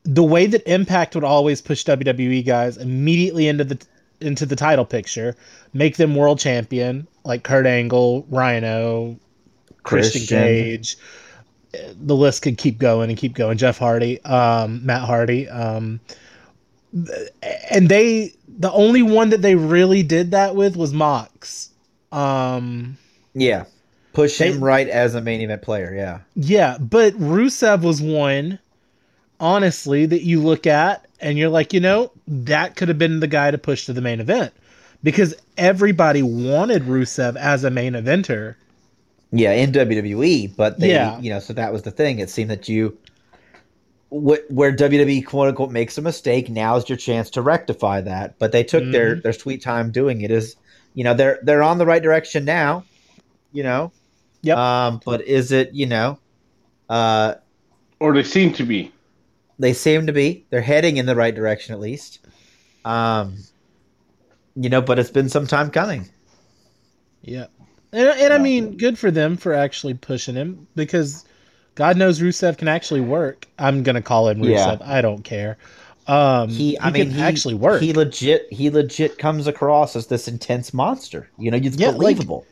the way that Impact would always push WWE guys immediately into the into the title picture, make them world champion, like Kurt Angle, Rhino, Christian, Christian Cage. The list could keep going and keep going. Jeff Hardy, um, Matt Hardy, um, and they the only one that they really did that with was Mox. Um, yeah, push they, him right as a main event player. Yeah. Yeah, but Rusev was one, honestly, that you look at and you're like, you know, that could have been the guy to push to the main event because everybody wanted Rusev as a main eventer. Yeah, in WWE, but they, Yeah. you know, so that was the thing. It seemed that you, wh- where WWE quote unquote makes a mistake, now's your chance to rectify that. But they took their Mhm. their sweet time doing it. Is you know they're they're on the right direction now, you know. Yep. Um, but is it you know, uh, Or they seem to be. they seem to be they're heading in the right direction at least. Um, you know, but it's been some time coming. Yeah. And, and I mean, good for them for actually pushing him because God knows Rusev can actually work. I'm going to call him Rusev. Yeah. I don't care. Um, He, I mean, can he actually work. He legit, he legit comes across as this intense monster. You know, it's Yeah, like, believable.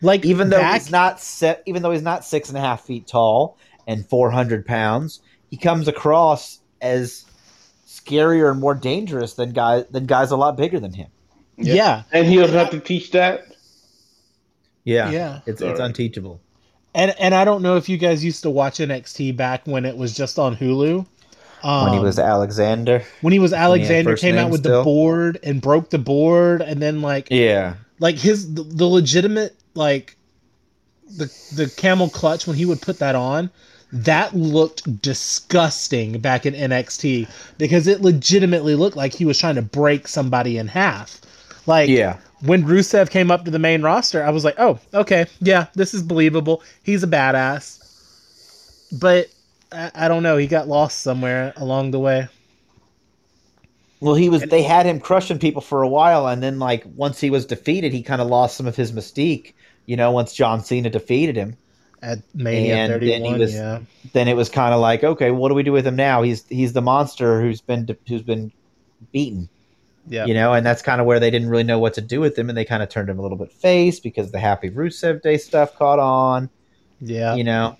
like even though back, he's not set, even though he's not six and a half feet tall and four hundred pounds, he comes across as scarier and more dangerous than guys than guys a lot bigger than him. yeah. And he'll have to teach that. Yeah, Yeah. it's Sorry. it's unteachable. And and I don't know if you guys used to watch NXT back when it was just on Hulu. Um, when he was Alexander, when he was Alexander first came out with the board and broke the board and then like yeah, like his the, the legitimate like the the camel clutch when he would put that on that looked disgusting back in NXT because it legitimately looked like he was trying to break somebody in half. Like yeah, when Rusev came up to the main roster, I was like, "Oh, okay, yeah, this is believable. He's a badass." But I, I don't know. He got lost somewhere along the way. Well, he was. They had him crushing people for a while, and then like once he was defeated, he kind of lost some of his mystique. You know, once John Cena defeated him, At Mania And then he 31, was- yeah. then it was kind of like, okay, what do we do with him now? He's he's the monster who's been who's been beaten. Yeah. You know, and that's kind of where they didn't really know what to do with him, and they kind of turned him a little bit face because the Happy Rusev Day stuff caught on. Yeah. You know,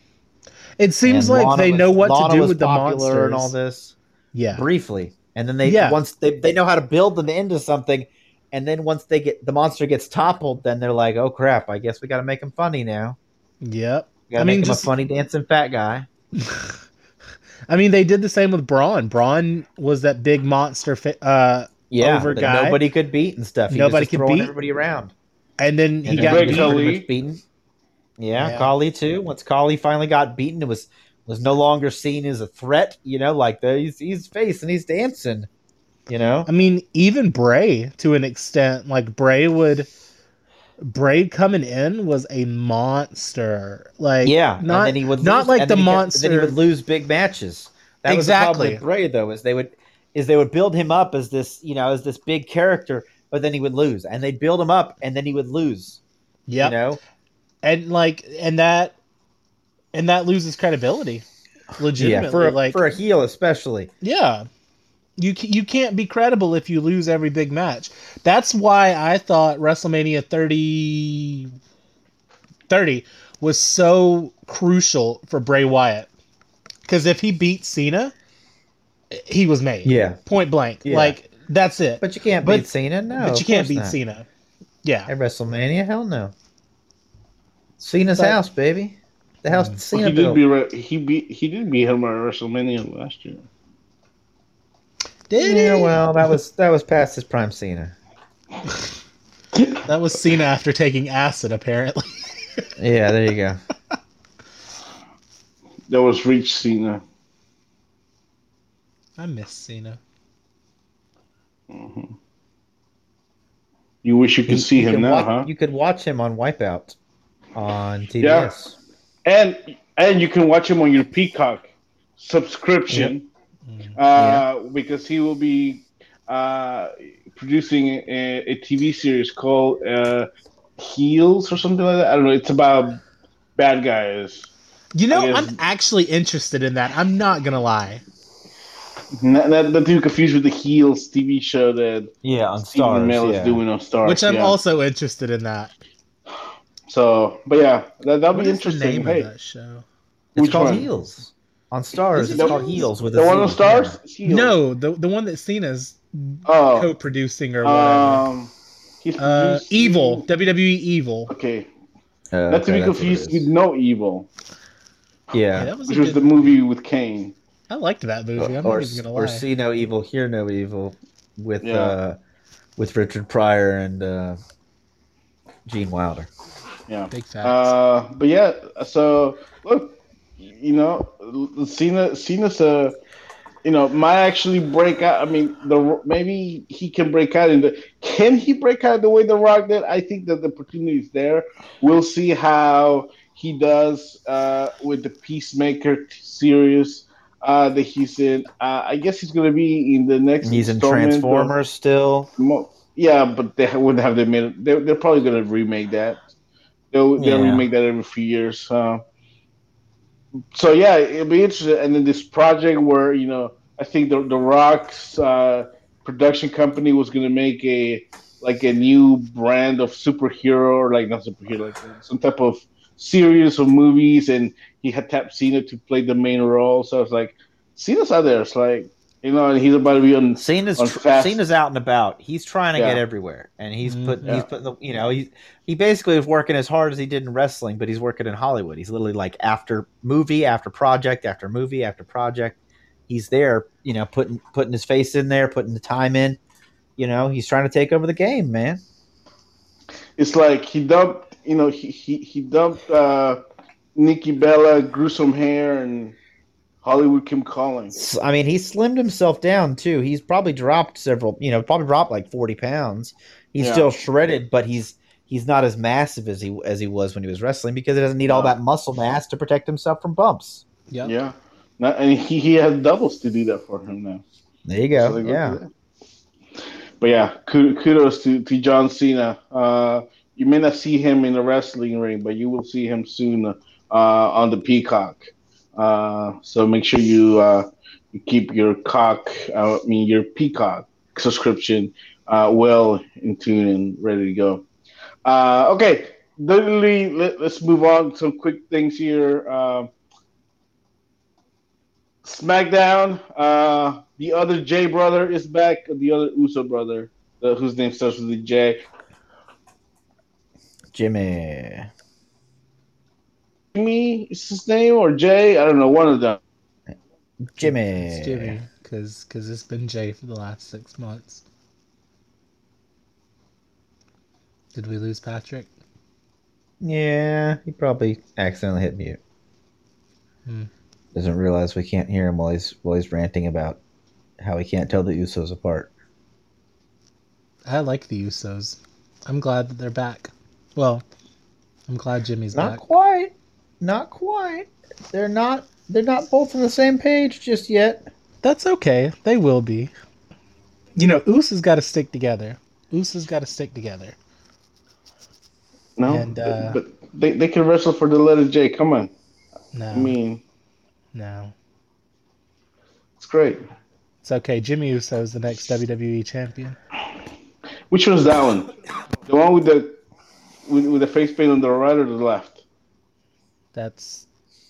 It seems And like Lana they was- know what Lana to do with the monsters. and all this Yeah. briefly, and then they Yeah. once they they know how to build them into something, and then once they get the monster gets toppled, then they're like, oh crap, I guess we got to make him funny now. Yep. We got to I make mean, him just- a funny dancing fat guy. I mean, they did the same with Braun. Braun was that big monster, uh, Yeah, Over guy. nobody could beat and stuff. He Nobody could throwing beat. everybody around. and then he And got Great everybody was beat. Beaten. Yeah, Yeah. Khali too. Once Khali finally got beaten, it was was no longer seen as a threat. You know, like the, he's he's face and he's dancing. You know, I mean, even Bray to an extent, like Bray would. Bray coming in was a monster. Like yeah. not and then he would not like the he kept- monster. then he would lose big matches. That was the problem Exactly. Bray though, is they would is they would build him up as this you know as this big character, but then he would lose, and they'd build him up, and then he would lose. Yep. You know, and like and that and that loses credibility. Legitimately, yeah, for a, like for a heel especially. Yeah. You you can't be credible if you lose every big match. That's why I thought WrestleMania 30 30 was so crucial for Bray Wyatt. Cuz if he beat Cena, he was made. Yeah. Point blank. Yeah. Like that's it. But you can't But- beat Cena, no. but you can't beat not. Cena. Yeah. At WrestleMania, hell no. Cena's But- house, baby. The house Mm. that Cena he did built. be re- he beat he did beat him at WrestleMania last year. Did yeah, he? well, that was that was past his prime Cena. That was Cena after taking acid apparently. Yeah, there you go. That was Reach Cena. I miss Cena. Mhm. You wish you could see You him could now, watch, huh? You could watch him on Wipeout on TBS. And and you can watch him on your Peacock subscription uh, because he will be uh, producing a, a TV series called uh, Heels or something like that. I don't know. It's about bad guys. You know, I'm actually interested in that. I'm not going to lie. Not, not, not to be confused with the Heels TV show that Yeah, on Stephen Starz. Amell yeah. is doing on Starz. Which I'm yeah. also interested in that. So, but yeah, that, that'll What be is the interesting. name Hey, of that show? It's Which called one? Heels. On Starz, it it's called Heels? Heels with a the one on Starz? Heels. No, the the one that Cena's Oh, co-producing or whatever. um, he's uh, Evil, WWE Evil. Okay, Uh, not to be that's confused with No Evil, Yeah, Yeah. that was which a was good. the movie with Kane. I liked that movie. I'm or, not even gonna or see no evil, hear no evil with Yeah. uh, with Richard Pryor and uh, Gene Wilder. Yeah. Big facts. Uh, but yeah, so look, you know, Cena, Cena's a, you know, might actually break out. I mean, the maybe he can break out in the. Can he break out the way The Rock did? I think that the opportunity is there. We'll see how he does uh, with the Peacemaker series uh, that he's in. Uh, I guess he's going to be in the next. He's in installment of- Transformers still. Mo- yeah, but they wouldn't have they made. They're, they're probably going to remake that. They'll, they'll Yeah. remake that every few years. Uh, so yeah, it'll be interesting. And then this project where you know, I think the the Rock's uh, production company was going to make a like a new brand of superhero or like not superhero, like some type of series of movies, and he had tapped Cena to play the main role. So it's like Cena's out there. It's like you know, and he's about to be on. Cena's On fast- Cena's out and about. He's trying to Yeah. get everywhere, and he's Mhm. put Yeah. he's putting the you know he he basically is working as hard as he did in wrestling, but he's working in Hollywood. He's literally like after movie after project after movie after project. He's there, you know, putting putting his face in there, putting the time in. You know, he's trying to take over the game, man. it's like he dumped, you know, he he, he dumped uh, Nikki Bella, gruesome hair, and Hollywood Kim Collins. I mean, he slimmed himself down too. He's probably dropped several, you know, probably dropped like forty pounds. He's Yeah. still shredded, but he's he's not as massive as he as he was when he was wrestling because he doesn't need all that muscle mass to protect himself from bumps. Yeah, Yeah, Not, and he, he has doubles to do that for him now. There you go. So, like, yeah. But yeah, kudos to, to John Cena. Uh, you may not see him in the wrestling ring, but you will see him soon uh, on the Peacock. Uh, so make sure you, uh, you keep your cock, uh, I mean your Peacock subscription uh, well in tune and ready to go. Uh, okay, literally, let, let's move on. Some quick things here. Uh, SmackDown. Uh, the other J brother is back. The other Uso brother, the, whose name starts with the J. Jimmy. Jimmy is his name or Jay? I don't know. One of them. Jimmy. It's Jimmy, because because it's been Jay for the last six months. Did we lose Patrick? Yeah, he probably accidentally hit mute. Hmm. Doesn't realize we can't hear him while he's while he's ranting about how he can't tell the Usos apart. I like the Usos. I'm glad that they're back. Well, I'm glad Jimmy's Not back. Not quite. Not quite. They're not they're not both on the same page just yet. That's okay. They will be. You know, Usos got to stick together. Usos got to stick together. No, And, uh, but they, they can wrestle for the letter J. Come on. No, I mean, no. it's great. It's okay. Jimmy Uso is the next WWE champion. Which one's that one? The one with the with, with the face paint on the right or the left? That's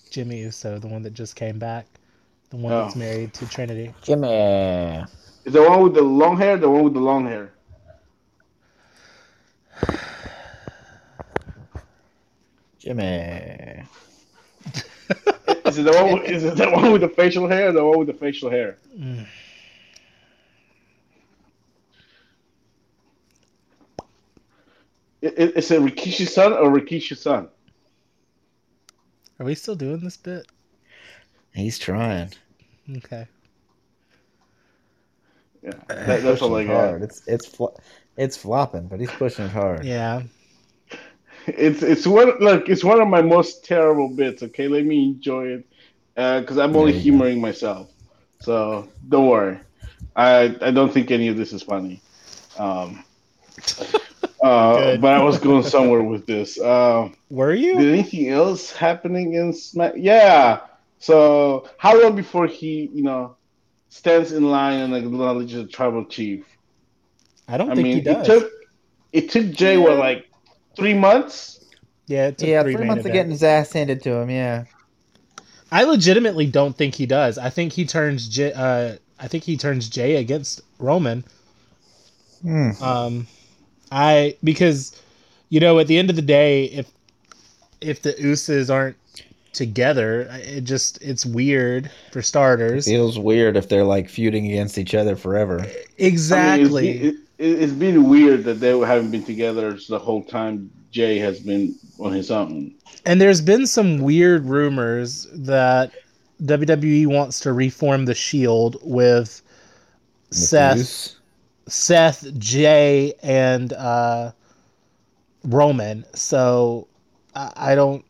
Jimmy Uso, the one that just came back. The one Oh. that's married to Trinity. Jimmy. Is the one with the long hair? The one with the long hair? Jimmy. Is it the one? With, is it the one with the facial hair? Or the one with the facial hair? Mm. I- i- Is it Rikishi's son or Rikishi's son? Are we still doing this bit? He's trying. Okay. Yeah, that, that's all I Pushing got. hard. It's it's fl- it's flopping, but he's pushing it hard. Yeah. It's it's one look. It's one of my most terrible bits. Okay, let me enjoy it because I'm only There you go. humoring myself. So don't worry. I I don't think any of this is funny. Um, uh, Good. but I was going somewhere with this. Uh, Were you? did anything else happening in Smack? Yeah. So how long before he you know stands in line and acknowledges the tribal chief? I don't I think mean, he does. it took it took Jay what like three months. yeah, it took Yeah, three, three months of getting his ass handed to him. Yeah. I legitimately don't think he does. I think he turns J. Uh, I think he turns Jay against Roman. Hmm. Um, I because you know at the end of the day, if if the Usos aren't together, it just it's weird for starters. Feels weird if they're like feuding against each other forever. Exactly. I mean, is, it, it's been weird that they haven't been together the whole time. Jay has been on his own. And there's been some weird rumors that WWE wants to reform the Shield with Seth, Deuce. Seth, Jay, and uh, Roman. So I, I don't,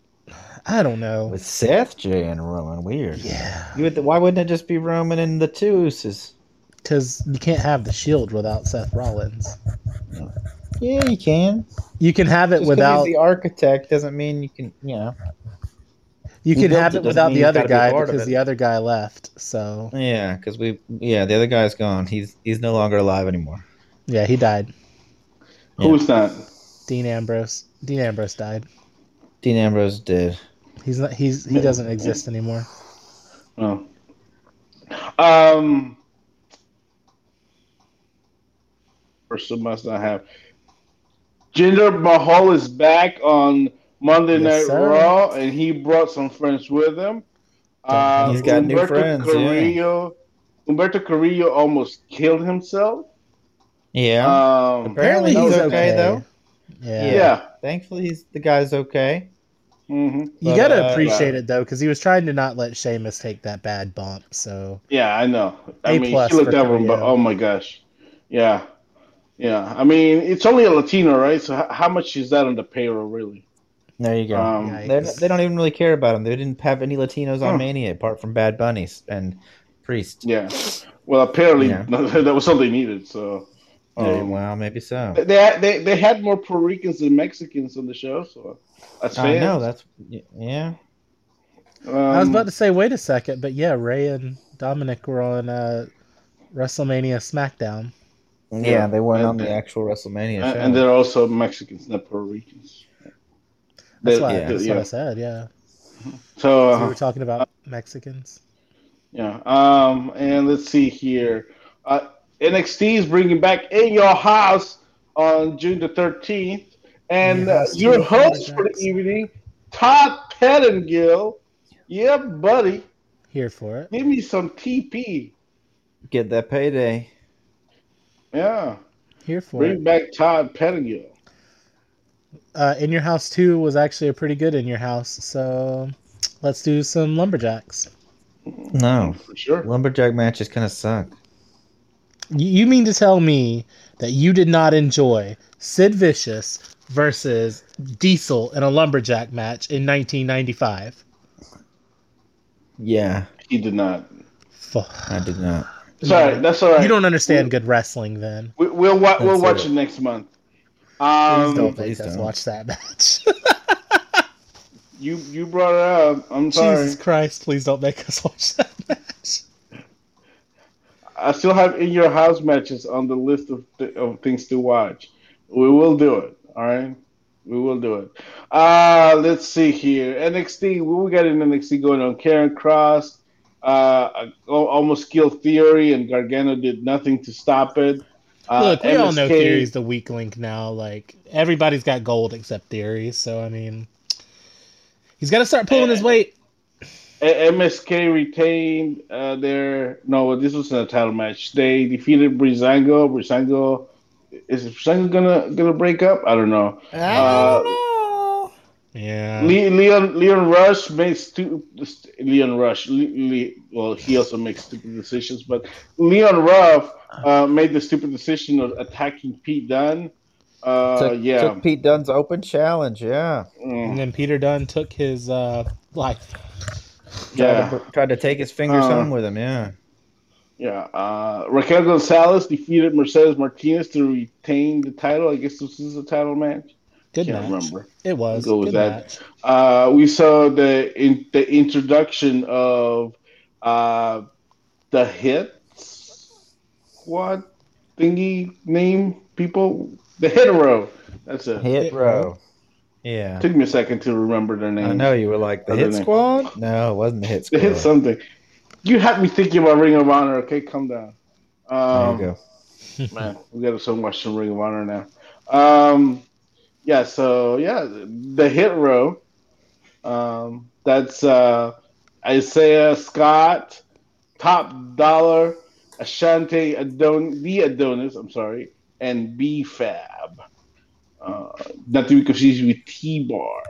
I don't know. with Seth, Jay, and Roman. Weird. Yeah, You would, why wouldn't it just be Roman and the two Usos? because you can't have the Shield without Seth Rollins. Yeah, you can. You can have it Just without. he's the architect doesn't mean you can. You know. You he can have it, it without the other gotta be guy because the other guy left. So Yeah, because we. Yeah, the other guy's gone. He's he's no longer alive anymore. yeah, he died. Yeah. Who's that? Dean Ambrose. Dean Ambrose died. Dean Ambrose did. He's not. He's he doesn't exist anymore. Oh. Um. Person must not have. Jinder Mahal is back on Monday Yes, Night sir. Raw, and he brought some friends with him. Uh, He's got new friends, yeah. Carrillo, Humberto Carrillo almost killed himself. Yeah. Um, Apparently he's he's okay. okay, though. Yeah. Yeah. yeah. Thankfully, he's the guy's okay. hmm You But, gotta uh, appreciate it though, because he was trying to not let Sheamus take that bad bump. So Yeah, I know. I A mean, plus he looked for over him, but oh my gosh, yeah, yeah. I mean, it's only a Latino, right? So h- how much is that on the payroll, really? There you go. Um, They're, don't even really care about him. They didn't have any Latinos on Huh. Mania apart from Bad Bunnies and Priest. yeah. Well, apparently Yeah. that was all they needed. So, Yeah, um, well, maybe so. they, they had- they they had more Puerto Ricans than Mexicans on the show, so that's I fair. know that's yeah. Um, I was about to say, wait a second, but yeah, Ray and Dominic were on uh, WrestleMania SmackDown. Yeah, Yeah, they weren't and- on the actual WrestleMania and, show. and they're also Mexicans, not Puerto Ricans. That's, why, yeah. that's yeah. what I said. Yeah, So, so uh, we were talking about Mexicans. Yeah. Um, and let's see here. Uh, NXT is bringing back In Your House on June the 13th. And In Your uh, your host for the evening, Todd Pettengill. Yeah, buddy. Here for it. Give me some TP. Get that payday. Yeah. Here for it. Bring it. back Todd Pettengill. Uh, in your house too was actually a pretty good in your house. So let's do some lumberjacks. No, For sure. lumberjack matches kind of suck. You, you mean to tell me that you did not enjoy Sid Vicious versus Diesel in a lumberjack match in 1995? Yeah. He did not. Fuck. I did not. Sorry, that's all right. You don't understand good wrestling then. We, we'll wa- we'll watch it. it next month. Please Um, don't please make us don't. watch that match. you you brought it up. I'm sorry. Jesus Christ, please don't make us watch that match. I still have in your house matches on the list of, of things to watch. We will do it. All right, we will do it. Uh let's see here. NXT. We got an NXT going on. Karrion Kross, uh, almost killed Theory, and Gargano did nothing to stop it. Uh, Look, we all know Theory's the weak link now. Like everybody's got gold except Theory, so I mean, he's got to start pulling his weight. MSK retained uh, their no. This was a title match. They defeated Breezango. Breezango is Breezango gonna gonna break up? I don't know. I Uh, don't know. Yeah, Le- Leon Leon Rush made stu- Leon Rush. Le- Le- well, he also makes stupid decisions, but Leon Ruff uh, made the stupid decision of attacking Pete Dunne. Uh, took, yeah, took Pete Dunne's open challenge. Yeah, Mm, and then Peter Dunne took his uh, life. tried, yeah, to, tried to take his fingers Uh, home with him. Yeah, yeah. Uh, Raquel Gonzalez defeated Mercedes Martinez to retain the title. I guess this is a title match. Good Can't match. remember. It was Go with good that. Uh, we saw the in, the introduction of uh, the hit squad thingy name people. The hit row. That's a hit Hit row. Yeah, Took me a second to remember their name. I know you were like the Other hit than- squad. No, it wasn't the hit squad. The hit something. You had me thinking about Ring of Honor. Okay, calm down. There Um, you go. man, we got to so much some Ring of Honor now. Um, yeah, so yeah, the hit row. Um, that's uh, Isaiah Scott, Top Dollar, Ashante Adon, the Adonis. I'm sorry, and B Fab. Uh, not to be confused with T Bar.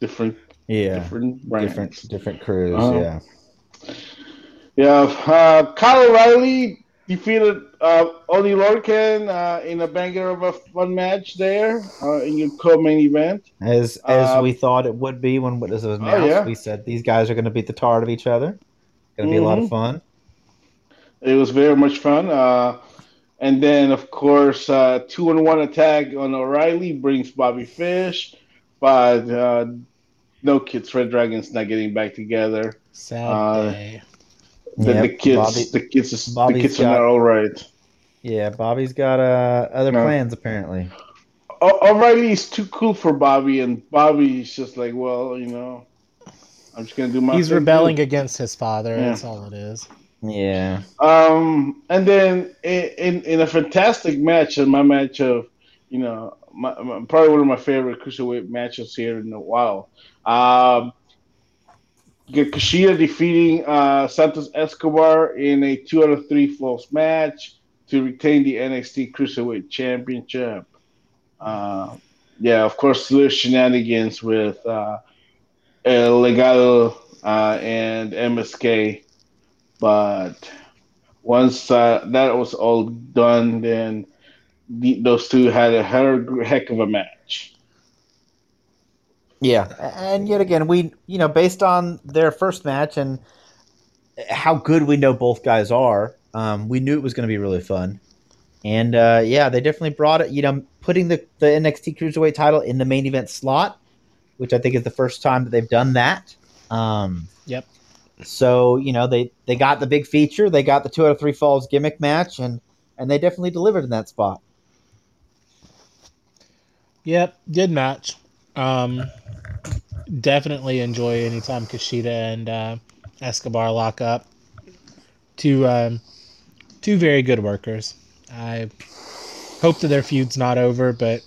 Different, Yeah, different brands. different different crews. Uh-huh. Yeah, Yeah, uh, Kyle O'Reilly defeated uh, Oli Lorcan uh, in a banger of a fun match there uh, in your co-main event. as as Uh, we thought it would be when this was announced. yeah. We said these guys are going to beat the tar out of each other. Going to be a lot of Mhm. fun. It was very much fun. Uh, and then, of course, uh, two and one attack on O'Reilly brings Bobby Fish, but uh, no kids, Red Dragons not getting back together. Sad Uh, day. The, the kids, Bobby- the kids, is, the Bobby's kids are not all right. Yeah, Bobby's got uh, other No. plans apparently. O- O'Reilly is too cool for Bobby, and Bobby's just like, well, you know, I'm just gonna do my. He's thing, rebelling too. against his father. Yeah. That's all it is. Yeah, Um, and then in, in in a fantastic match, and my match of, you know, my, my, probably one of my favorite cruiserweight matches here in a while. Um, you get Kushida defeating uh, Santos Escobar in a two out of three falls match to retain the NXT Cruiserweight Championship. Uh, yeah, of course, little shenanigans with uh, El Legado uh, and MSK. But once uh, that was all done, then the, those two had a heck of a match. Yeah, and yet again, we you know based on their first match and how good we know both guys are, um, we knew it was going to be really fun. And uh, yeah, they definitely brought it. You know, putting the the NXT Cruiserweight title in the main event slot, which I think is the first time that they've done that. Um, Yep. So you know they they got the big feature, they got the two out of three falls gimmick match, and and they definitely delivered in that spot. Yep, good match. Um, definitely enjoy anytime Kushida and uh, Escobar lock up. Two um, two very good workers. I hope that their feud's not over, but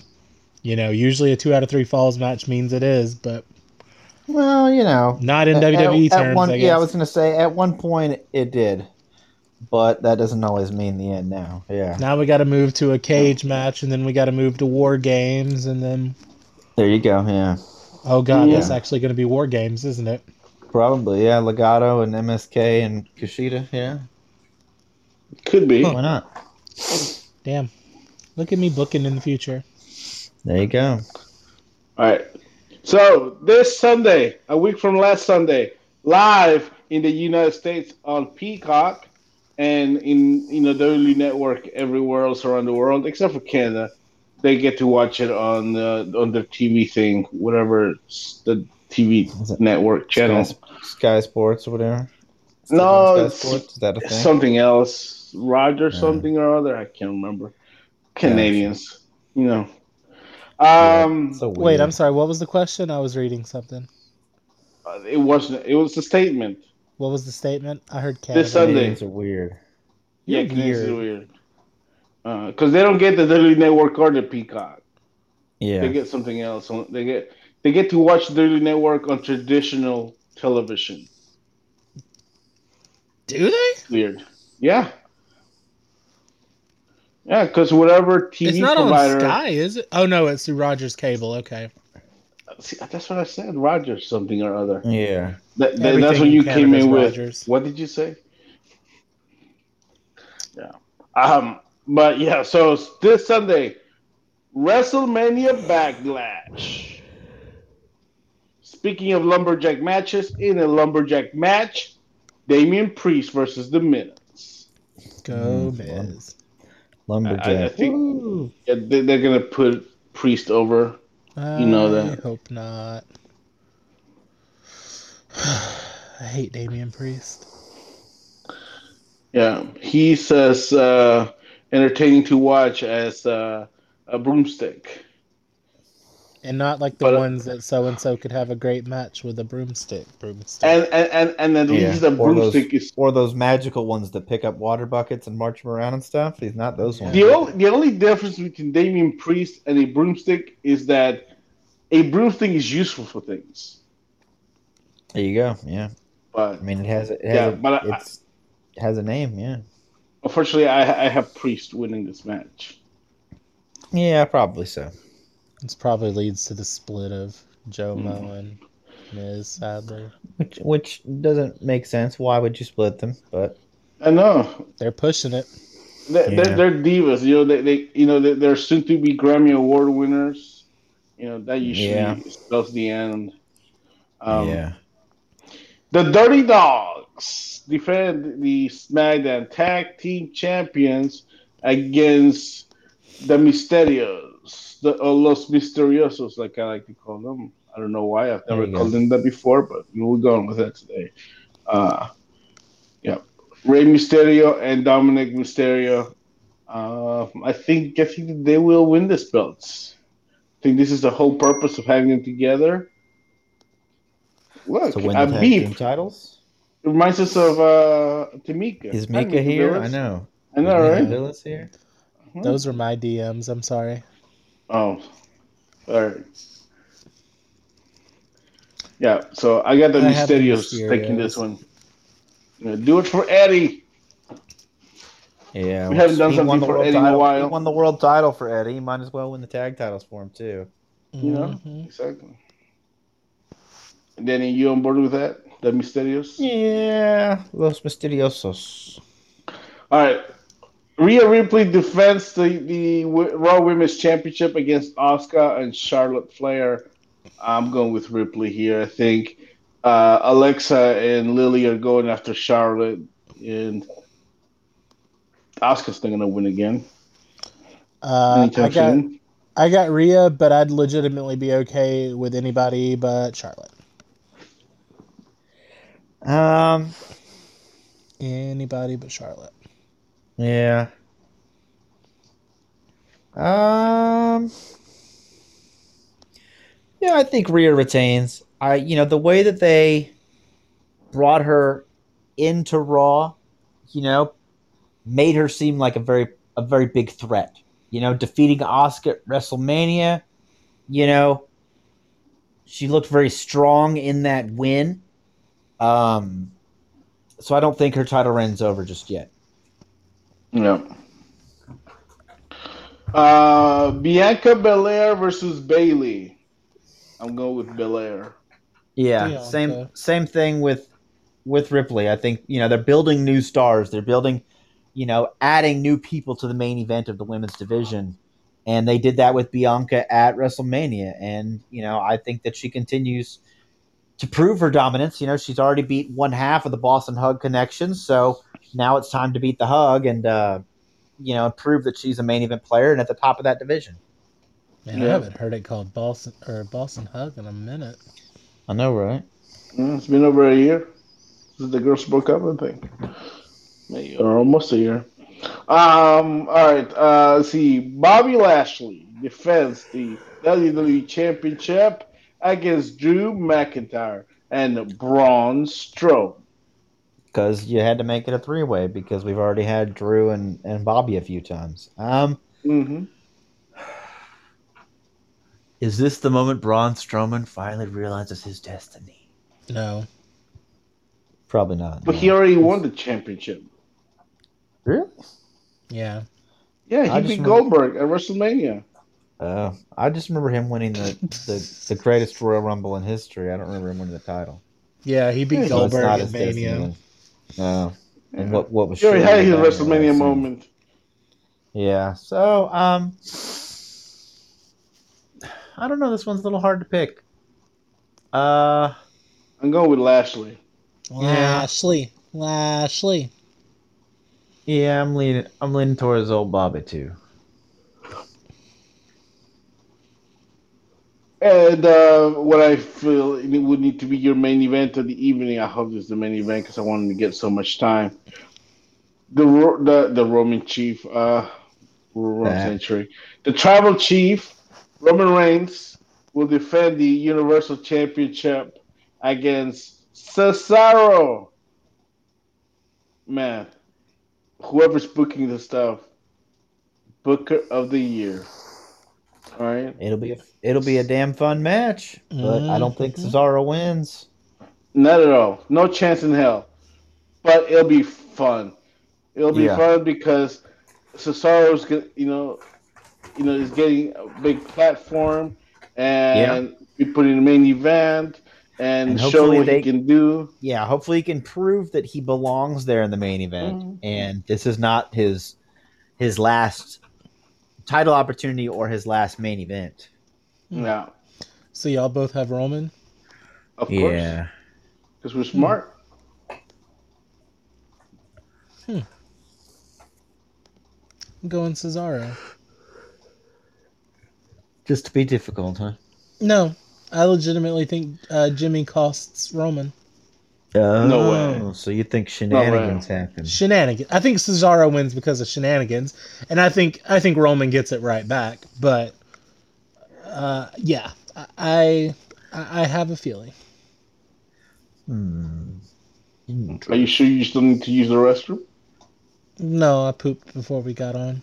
you know, usually a two out of three falls match means it is, but Well, you know, not in At- WWE at, at terms. one, I yeah, I was going to say at one point it did, but that doesn't always mean the end. Now, yeah, Now we got to move to a cage match, and then we got to move to War Games, and then there you go. Yeah, oh god, Yeah. it's actually going to be War Games, isn't it? probably. Yeah, Legado and MSK and Kushida. Yeah, Could be. why not? Damn, look at me booking in the future. There you go. All right. So this Sunday, a week from last Sunday, live in the United States on Peacock and in you know the early network everywhere else around the world except for Canada, they get to watch it on the on their TV thing, whatever the TV network channel. Sky, Sky Sports or whatever. No, Sky it's- Sports is that a thing? something else, Roger Yeah. something or other. I can't remember. Canadians, you know. Um, So. Wait, I'm sorry. What was the question? I was reading something. uh, it wasn't. It was a statement. What was the statement? I heard Canada. This Sunday. Canadians are weird. Yeah, You're Canadians is weird. weird. Because they don't get the Daily Network or the Peacock. Yeah, They get something else. They get they get to watch Daily Network on traditional television. Do they? Weird. Yeah. Yeah, because whatever TV it's not provider. on Sky, is it? Oh no, it's through Rogers Cable. Okay. See, that's what I said. Rogers something or other. yeah. That, that- that's what you came in with. What did you say? Yeah. Um. But yeah. So this Sunday, WrestleMania Backlash. Speaking of lumberjack matches, in a lumberjack match, Damian Priest versus the Miz. Go Mm, Miz. Lumberjack. I- I think- Yeah, they, they're gonna put Priest over. You know that. I hope not. I hate Damian Priest. Yeah, he says uh, entertaining to watch as uh, a broomstick. And not like the But, uh, ones that so and so could have a great match with a broomstick. Broomstick. And and and, and at Yeah, least the or those- broomstick is Or those magical ones that pick up water buckets and march them around and stuff. He's not those ones. The only the only difference between Damian Priest and a broomstick is that a broomstick is useful for things, There you go. Yeah. but I mean, it has it has, Yeah, a, but I- it has a name. Yeah. Unfortunately, I I have Priest winning this match. Yeah, probably so. This probably leads to the split of Joe Mm. Mo and Miz, sadly. Which which doesn't make sense. Why would you split them? But I know. They're pushing it. They, Yeah. they're, they're divas. You know, they, they you know they, they're soon to be Grammy Award winners. You know that usually Yeah. spells the end. Um, yeah, The Dirty Dawgs defend the SmackDown Tag Team Champions against the Mysterios, the Los Misteriosos, like I like to call them. I don't know why I've never called them that before, but we're going with that today. Uh, yeah, Rey Mysterio and Dominic Mysterio. Uh, I think I think they will win this belts. I think this is the whole purpose of having them together. Look, to win the tag beef team titles. It reminds us of uh, Tamika. Is Hi, Mika here? Villas. I know. I know, Is Mika right? Villas here? Hmm. Those are my DMs. I'm sorry. Oh, all right. Yeah, so I got the I have Mysterios taking this one. Do it for Eddie. Yeah, We haven't done something for world Eddie in a while. He won the world title for Eddie. He might as well win the tag titles for him too. You know, Mhm. exactly. And then you on board with that? The Mysterios? Yeah, Los Misteriosos. All right. Rhea Ripley defends the, the Raw Women's Championship against Asuka and Charlotte Flair. I'm going with Ripley here. I think uh, Alexa and Lily are going after Charlotte, and Asuka's not going to win again Uh, I got soon. I got Rhea, but I'd legitimately be okay with anybody but Charlotte. Um, Anybody but Charlotte. yeah. Um, yeah, I think Rhea retains. I, you know, the way that they brought her into Raw, you know, made her seem like a very, a very big threat. You know, defeating Asuka at WrestleMania, you know, she looked very strong in that win. Um, so I don't think her title reign's over just yet. Yeah. Uh, Bianca Belair versus Bayley. I'm going with Belair. Yeah, Yeah, same okay. same thing with with Ripley. I think you know they're building new stars. They're building, you know, adding new people to the main event of the women's division, and they did that with Bianca at WrestleMania. And you know, I think that she continues to prove her dominance. You know, she's already beat one half of the Boss 'n' Hug connection, so now it's time to beat the Hug and uh, you know prove that she's a main event player and at the top of that division. Man, Yeah. I haven't heard it called Boston or Boss 'n' Hug in a minute. I know, right? Yeah, it's been over a year since the girls broke up, I think. Maybe, or almost a year. Um, all right. Uh, let's see. Bobby Lashley defends the WWE Championship against Drew McIntyre and Braun Strowman. Because you had to make it a three way because we've already had Drew and, and Bobby a few times. Um, hmm Is this the moment Braun Strowman finally realizes his destiny? No. Probably not. But no. he already won the championship. really? Yeah. Yeah, he I beat just remember- Goldberg at WrestleMania. Uh, I just remember him winning the, the, the greatest Royal Rumble in history. I don't remember him winning the title. Yeah, he beat Yeah, so So it's Goldberg at his destiny. Mania. then. No. And Yeah. what what was He already short had his of that, I WrestleMania assume. moment. Yeah. So um, I don't know. This one's a little hard to pick. Uh, I'm going with Lashley. Lashley. Lashley. yeah, I'm leaning. I'm leaning towards old Bobby too. And uh, what I feel it would need to be your main event of the evening. I hope it's the main event because I wanted to get so much time. The the the Roman Chief, uh, Roman. Century, the Tribal Chief, Roman Reigns will defend the Universal Championship against Cesaro. Man, whoever's booking the stuff, Booker of the Year. All right. It'll be a it'll be a damn fun match, but I don't think Mhm. Cesaro wins. Not at all. No chance in hell. But it'll be fun. It'll be Yeah. fun because Cesaro's you know, you know, is getting a big platform and be put in the main event and, And show what they- he can do. Yeah, hopefully he can prove that he belongs there in the main event, Mhm. and this is not his his last title opportunity or his last main event. Hmm. Yeah, So y'all both have Roman. of course, because we're smart. I'm going Cesaro. just to be difficult, huh? No, I legitimately think uh, Jimmy costs Roman. Oh, No way. So you think shenanigans happen? Shenanigans. I think Cesaro wins because of shenanigans, and I think I think Roman gets it right back. But uh, yeah, I I I have a feeling. Hmm. Are you sure you still need to use the restroom? No, I pooped before we got on.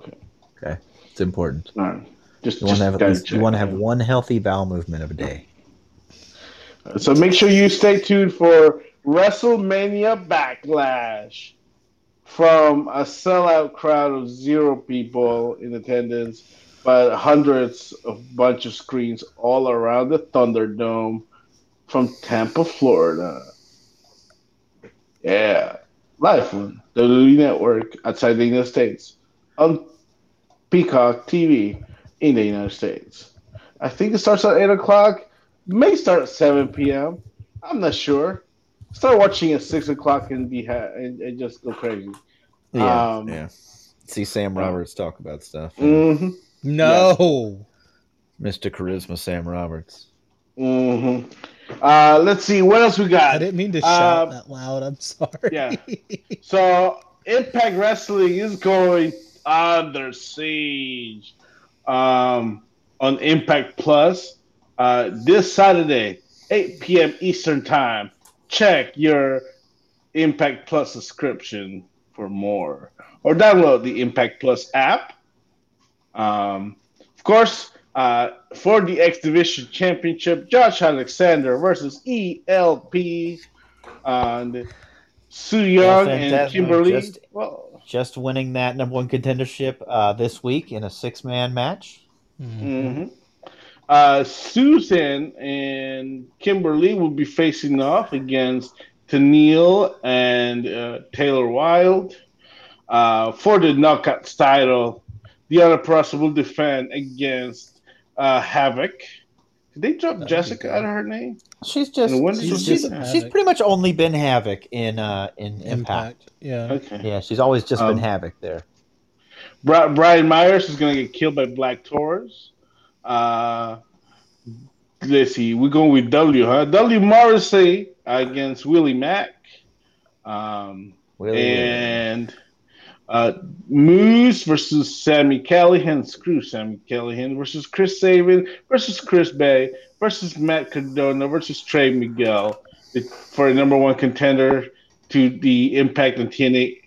Okay, Okay, it's important. All right. Just, You want to have at gotta least, you want to have one healthy bowel movement of a day. So make sure you stay tuned for WrestleMania Backlash from a sellout crowd of zero people in attendance, but hundreds of bunch of screens all around the Thunderdome from Tampa, Florida. Yeah, live on WWE Network outside the United States on Peacock TV in the United States. I think it starts at eight o'clock may start at 7 p.m. I'm not sure. Start watching at 6 o'clock and be ha- and, and just go crazy. Yeah, Um, yeah. See Sam Roberts talk about stuff. hmm No. Mr. Charisma, Sam Roberts. hmm Uh, let's see what else we got. I didn't mean to shout Um, that loud. I'm sorry. yeah. So Impact Wrestling is going under siege um, on Impact Plus uh, this Saturday, 8 p.m. Eastern Time. Check your Impact Plus subscription for more, or download the Impact Plus app. Um, of course, uh, for the X Division Championship, Josh Alexander versus ELP. And Su Yung and Kimber Lee. just- well, Just winning that number one contendership uh, this week in a six man match. Mhm. hmm Uh, Susan and Kimber Lee will be facing off against Tenille and uh, Taylor Wilde uh, for the Knockouts title. The other person will defend against uh, Havok. Did they drop That'd Jessica good. out of her name? She's just she's, did she's, she's, pretty much only been Havok in uh, in Impact. Impact. Yeah. Okay. Yeah, she's always just Um, been Havok there. Brian Myers is going to get killed by Black Taurus. Uh, let's see. We're going with W, huh? W Morrissey against Willie Mack. Um, Willie, and uh, Moose versus Sami Callihan. Screw Sami Callihan versus Chris Sabin versus Chris Bey versus Matt Cardona versus Trey Miguel for a number one contender to the Impact and TNA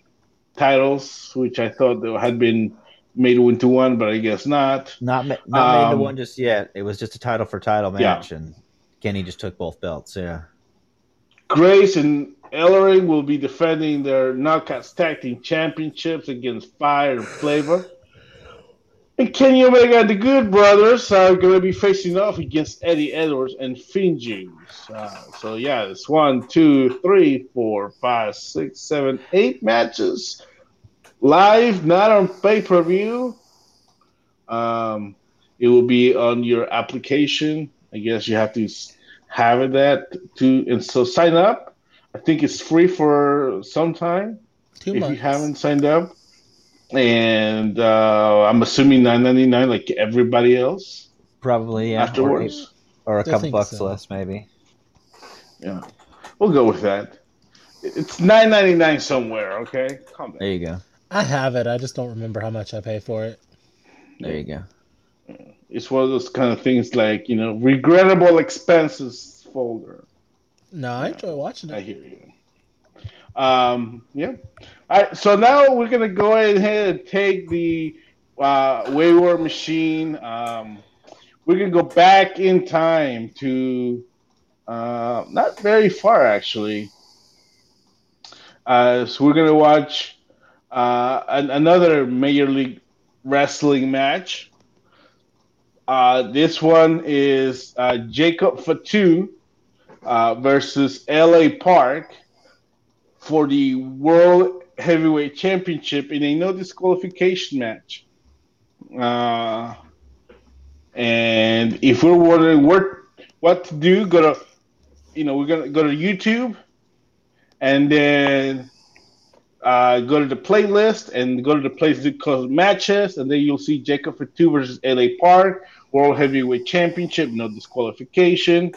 titles, which I thought had been made it into one, but I guess not. not ma- not made the um, one just yet. It was just a title for title Yeah. match, and Kenny just took both belts. Yeah. Grace and Ellering will be defending their Knockouts Tag Team Championships against Fire 'N Flava. And Kenny Omega and the Good Brothers are going to be facing off against Eddie Edwards and Finjuice. Uh, so, yeah, it's one, two, three, four, five, six, seven, eight matches live, not on pay per view. Um, it will be on your application. I guess you have to have that to and so sign up. I think it's free for some time Two if months. you haven't signed up. And uh, I'm assuming nine ninety nine like everybody else Probably yeah. Or, afterwards. or a I couple bucks so. less, maybe. Yeah, we'll go with that. It's nine ninety nine somewhere. Okay, calm down. There you go. I have it. I just don't remember how much I pay for it. There you go. It's one of those kind of things like you know regrettable expenses folder. No, I enjoy watching it. I hear you. Um, yeah. All right. So now we're gonna go ahead and take the uh, Wayward Machine. Um, we're gonna go back in time to uh, not very far actually. Uh, so we're gonna watch uh, an, another Major League wrestling match. Uh, this one is uh, Jacob Fatu uh, versus LA Park for the World Heavyweight Championship in a no disqualification match. Uh, and if we're wondering what what to do, go to you know we're gonna go to YouTube, and then uh, go to the playlist and go to the place called matches, and then you'll see Jacob Fatu versus LA Park World Heavyweight Championship, no disqualification.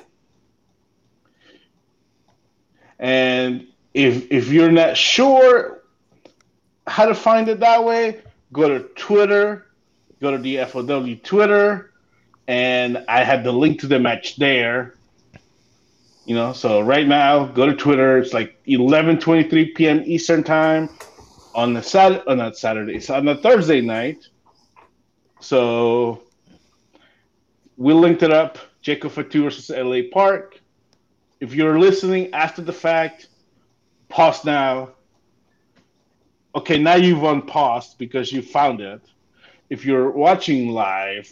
And if if you're not sure how to find it that way, go to Twitter, go to the FOW Twitter, and I have the link to the match there. You know, so right now, go to Twitter. It's like 11:23 p.m. Eastern time on the Saturday, uh, on that Saturday, it's on the Thursday night. So we linked it up. Jacob Fatu versus LA Park. If you're listening after the fact, pause now. Okay, now you've unpaused because you found it. If you're watching live,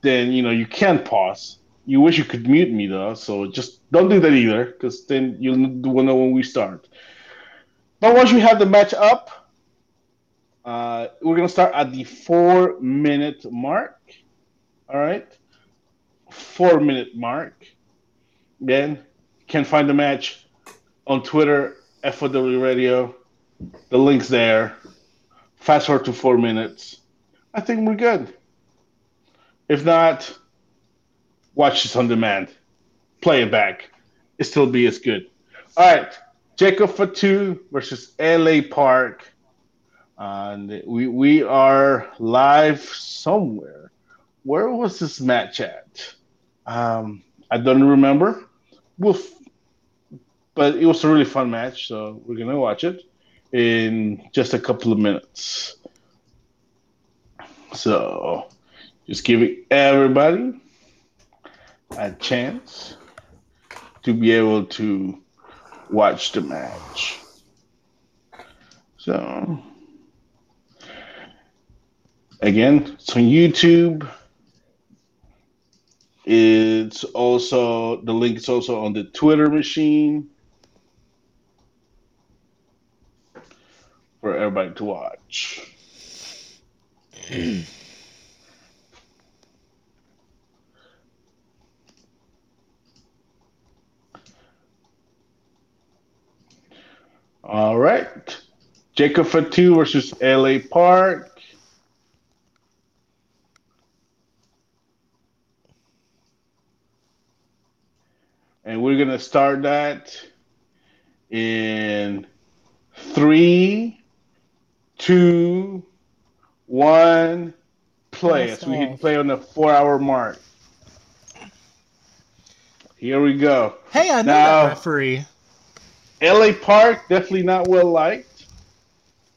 then you know you can't pause. You wish you could mute me though, so just don't do that either, because then you'll know when we start. But once we have the match up, uh, we're gonna start at the four minute mark. All right, four minute mark. You can find the match on Twitter, FOW Radio. The link's there. Fast forward to four minutes. I think we're good. If not, watch this on demand. Play it back. It still be as good. All right. Jacob Fatu versus LA Park. And we we are live somewhere. Where was this match at? Um, I don't remember. We'll but it was a really fun match, so we're gonna watch it in just a couple of minutes. So, just giving everybody a chance to be able to watch the match. So, again, it's on YouTube. It's also the link is also on the Twitter machine for everybody to watch. All right. Jacob Fatu versus LA Park. And we're going to start that in three, two, one, play. So we hit play on the four hour mark. Here we go. Hey, I know now, that referee. LA Park definitely not well liked.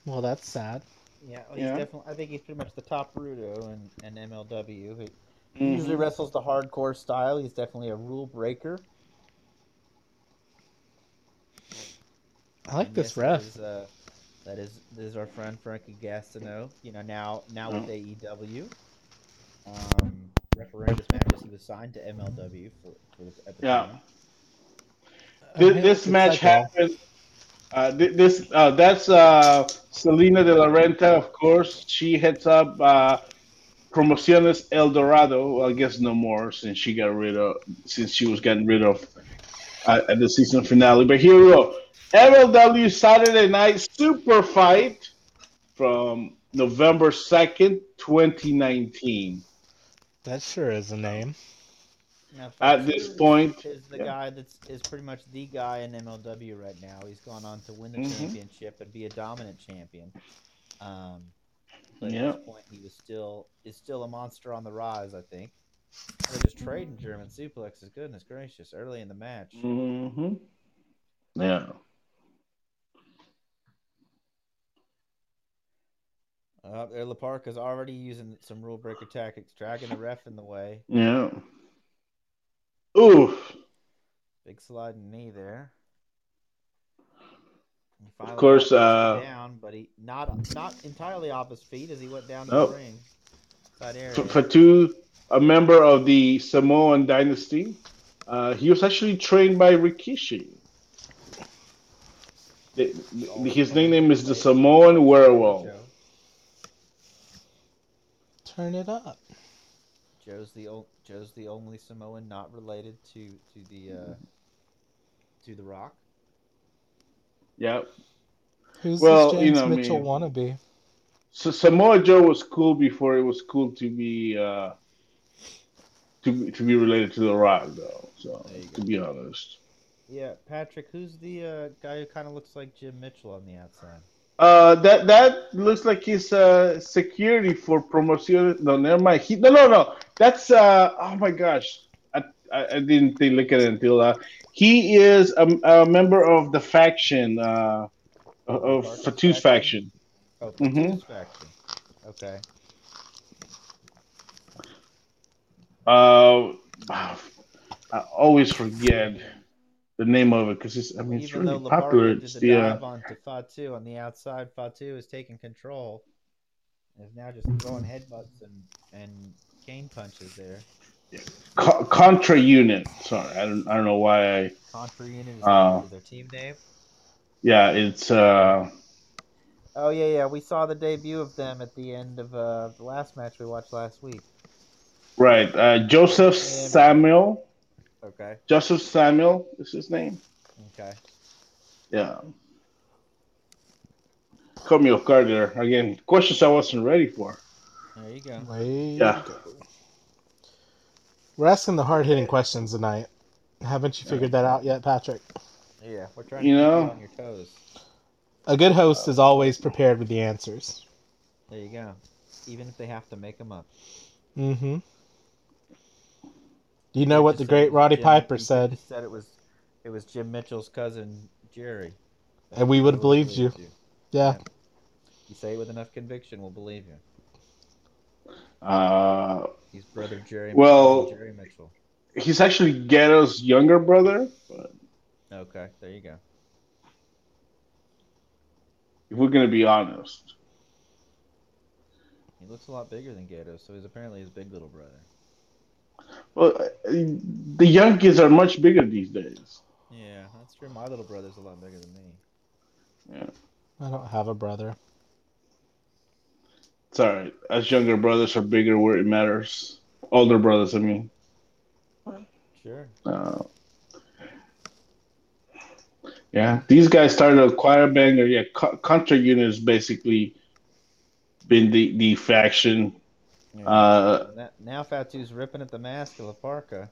Well, that's sad. Yeah, well, he's yeah. definitely. I think he's pretty much the top Rudo in, in MLW. He mm-hmm. usually wrestles the hardcore style. He's definitely a rule breaker. I like and this ref. Is, uh, that is, this is our friend Frankie Gastineau. You know, now now with AEW. Um, refereeing this matches, he was signed to MLW for, for at the yeah. Time. This, this match happened. Uh, this uh, that's uh, Salina de la Renta, of course. She heads up uh, Promociones El Dorado. Well, I guess no more since she got rid of since she was getting rid of uh, at the season finale. But here we go. MLW Saturday Night Super Fight from November second, twenty nineteen. That sure is a name. Now, At this point, is the yeah. guy that's is pretty much the guy in MLW right now. He's gone on to win the mm-hmm. championship and be a dominant champion. Um, but at this point, he was still is still a monster on the rise. I think. They're just trading German suplexes. Goodness gracious! Early in the match. Mm-hmm. Yeah. Uh, there, LA Park is already using some rule breaker tactics, dragging the ref in the way. Yeah. Ooh. Big sliding knee there. Of course, uh, down, but he not not entirely off his feet as he went down to Nope. the ring. Side area. F- Fatu, a member of the Samoan dynasty, uh, he was actually trained by Rikishi. The- the- his nickname is the Samoan Werewolf. Turn it up. Joe's the o- Joe's the only Samoan not related to to the uh, to the Rock. Yep. Who's Well, this you James know, I Mitchell mean- wannabe? So Samoa Joe was cool before it was cool to be uh, to to be related to The Rock, though. So to be honest, Yeah, Patrick. Who's the uh, guy who kind of looks like Jim Mitchell on the outside? Uh, that that looks like his uh, security for promotion. No, never mind. He, no, no, no. That's uh, oh my gosh. I, I, I didn't think, look at it until uh, he is a, a member of the faction uh, of Fatu's faction. Oh, Mhm. Faction. Okay. Uh, I always forget the name of it because it's. I mean, it's Even though really popular. It's the the uh, dive onto Fatu on the outside, Fatu is taking control. Is now just throwing headbutts and and cane punches there. co- Contra Unit. Sorry, I don't. I don't know why. I. Contra Unit is, Uh, their team name. Yeah, it's. uh Oh yeah, yeah. We saw the debut of them at the end of uh, the last match we watched last week. Right. Uh, Josef Samael. Okay. Josef Samael is his name. Okay. Yeah. Caught me off guard there. Again, questions I wasn't ready for. There you go. Way Yeah. to go. We're asking the hard hitting questions tonight. Haven't you figured that out yet, Patrick? Yeah, we're trying You to keep know- you on your toes. A good host is always prepared with the answers. There you go. Even if they have to make them up. Mm-hmm. Do you know what the great Roddy Jim- Piper you said? just said it was it was Jim Mitchell's cousin Jerry. And we would have would've believed you. Yeah. You say it with enough conviction, we'll believe you. Uh, He's brother Jerry. Well- cousin Jerry Mitchell. he's actually Ghetto's younger brother. But Okay, there you go. if we're gonna be honest, He looks a lot bigger than Gato, so he's apparently his big little brother. Well, uh, the young kids are much bigger these days. Yeah, that's true. My little brother's a lot bigger than me. Yeah. I don't have a brother. It's all right. As younger brothers are bigger where it matters. Older brothers, I mean. Sure. Uh, yeah, these guys started a choir banger. Yeah, Co- Contra Unit has basically been the, the faction. Yeah. Uh, now, now Fatu's ripping at the mask of La Parka.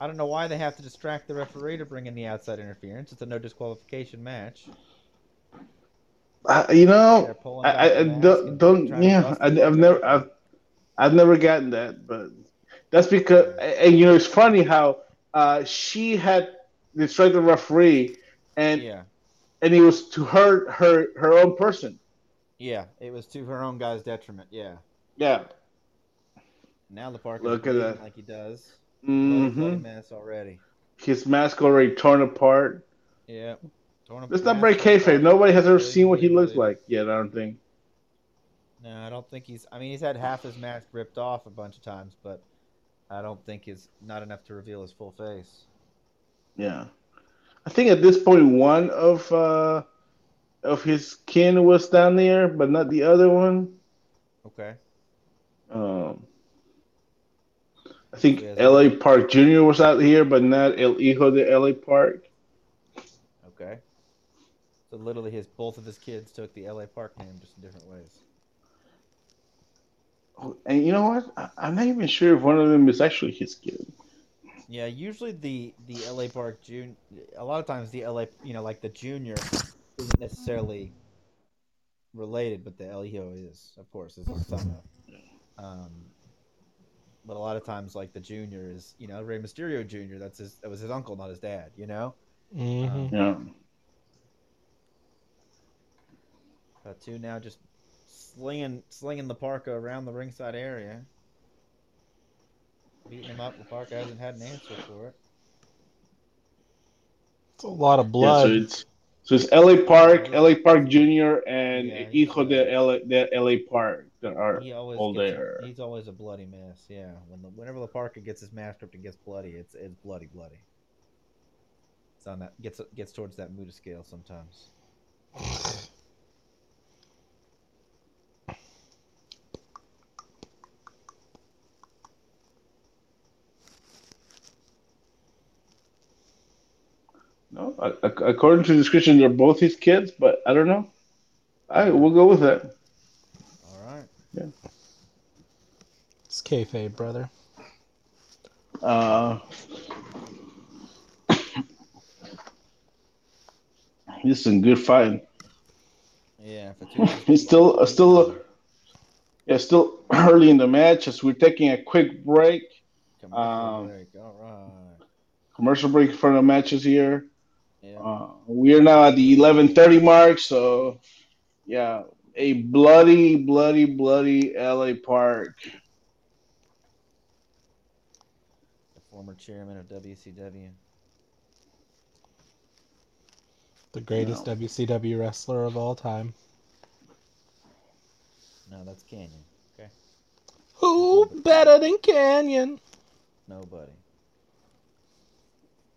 I don't know why they have to distract the referee to bring in the outside interference. It's a no disqualification match. uh, you know, I, I, the I mask don't, and don't yeah, I, I've never, I've, I've never gotten that, but that's because, and you know, it's funny how uh, she had distracted the referee, and Yeah, and it was to her, her, her own person. yeah. It was to her own guy's detriment. Yeah. Yeah. Now La Parka's Look at that. like he does. Bloody, bloody hmm mess already. His mask already torn apart. Yeah. Torn Let's not break kayfabe. Nobody has ever seen what he looks like yet. I don't think. No, I don't think he's. I mean, he's had half his mask ripped off a bunch of times, but I don't think it's not enough to reveal his full face. Yeah, I think at this point one of uh, of his kin was down there, but not the other one. Okay. Um, I think Yeah, L.A. Park Jr. was out here, but not El Hijo de L.A. Park. Okay. So literally, his both of his kids took the L.A. Park name just in different ways. Oh, And you know what? I, I'm not even sure if one of them is actually his kid. Yeah, usually the the L.A. Park Junior. A lot of times the L.A. You know, like the Junior isn't necessarily related, but the El Hijo is, of course, is son. Um, but a lot of times, like the Junior is, you know, Rey Mysterio Junior. That's his. That was his uncle, not his dad. You know. hmm Yeah. Uh, two now just slinging slinging the Parka around the ringside area, beating him up. The Parka hasn't had an answer for it. It's a lot of Yeah. blood. So it's So it's LA Park, LA Park Junior, and Yeah, Hijo de. LA, de LA Park He always all gets, there. He's always a bloody mess. Yeah, when the, whenever the Parker gets his mask ripped and gets bloody, it's it's bloody, bloody. It's on that gets gets towards that Muta scale sometimes. No, according to the description, they're both his kids, but I don't know. I we'll go with that. All right. It's kayfabe, brother. Uh, this is some good fighting. Yeah. Fatusi's It's still, uh, still, yeah, still early in the match as we're taking a quick break, Commercial um, break. All right. commercial break for the matches here. Yeah. Uh, we are now at the 11:30 mark, so yeah, a bloody, bloody, bloody LA Park. the former chairman of WCW. The greatest No. WCW wrestler of all time. No, that's Kanyon. Okay. Who better than Kanyon? Nobody.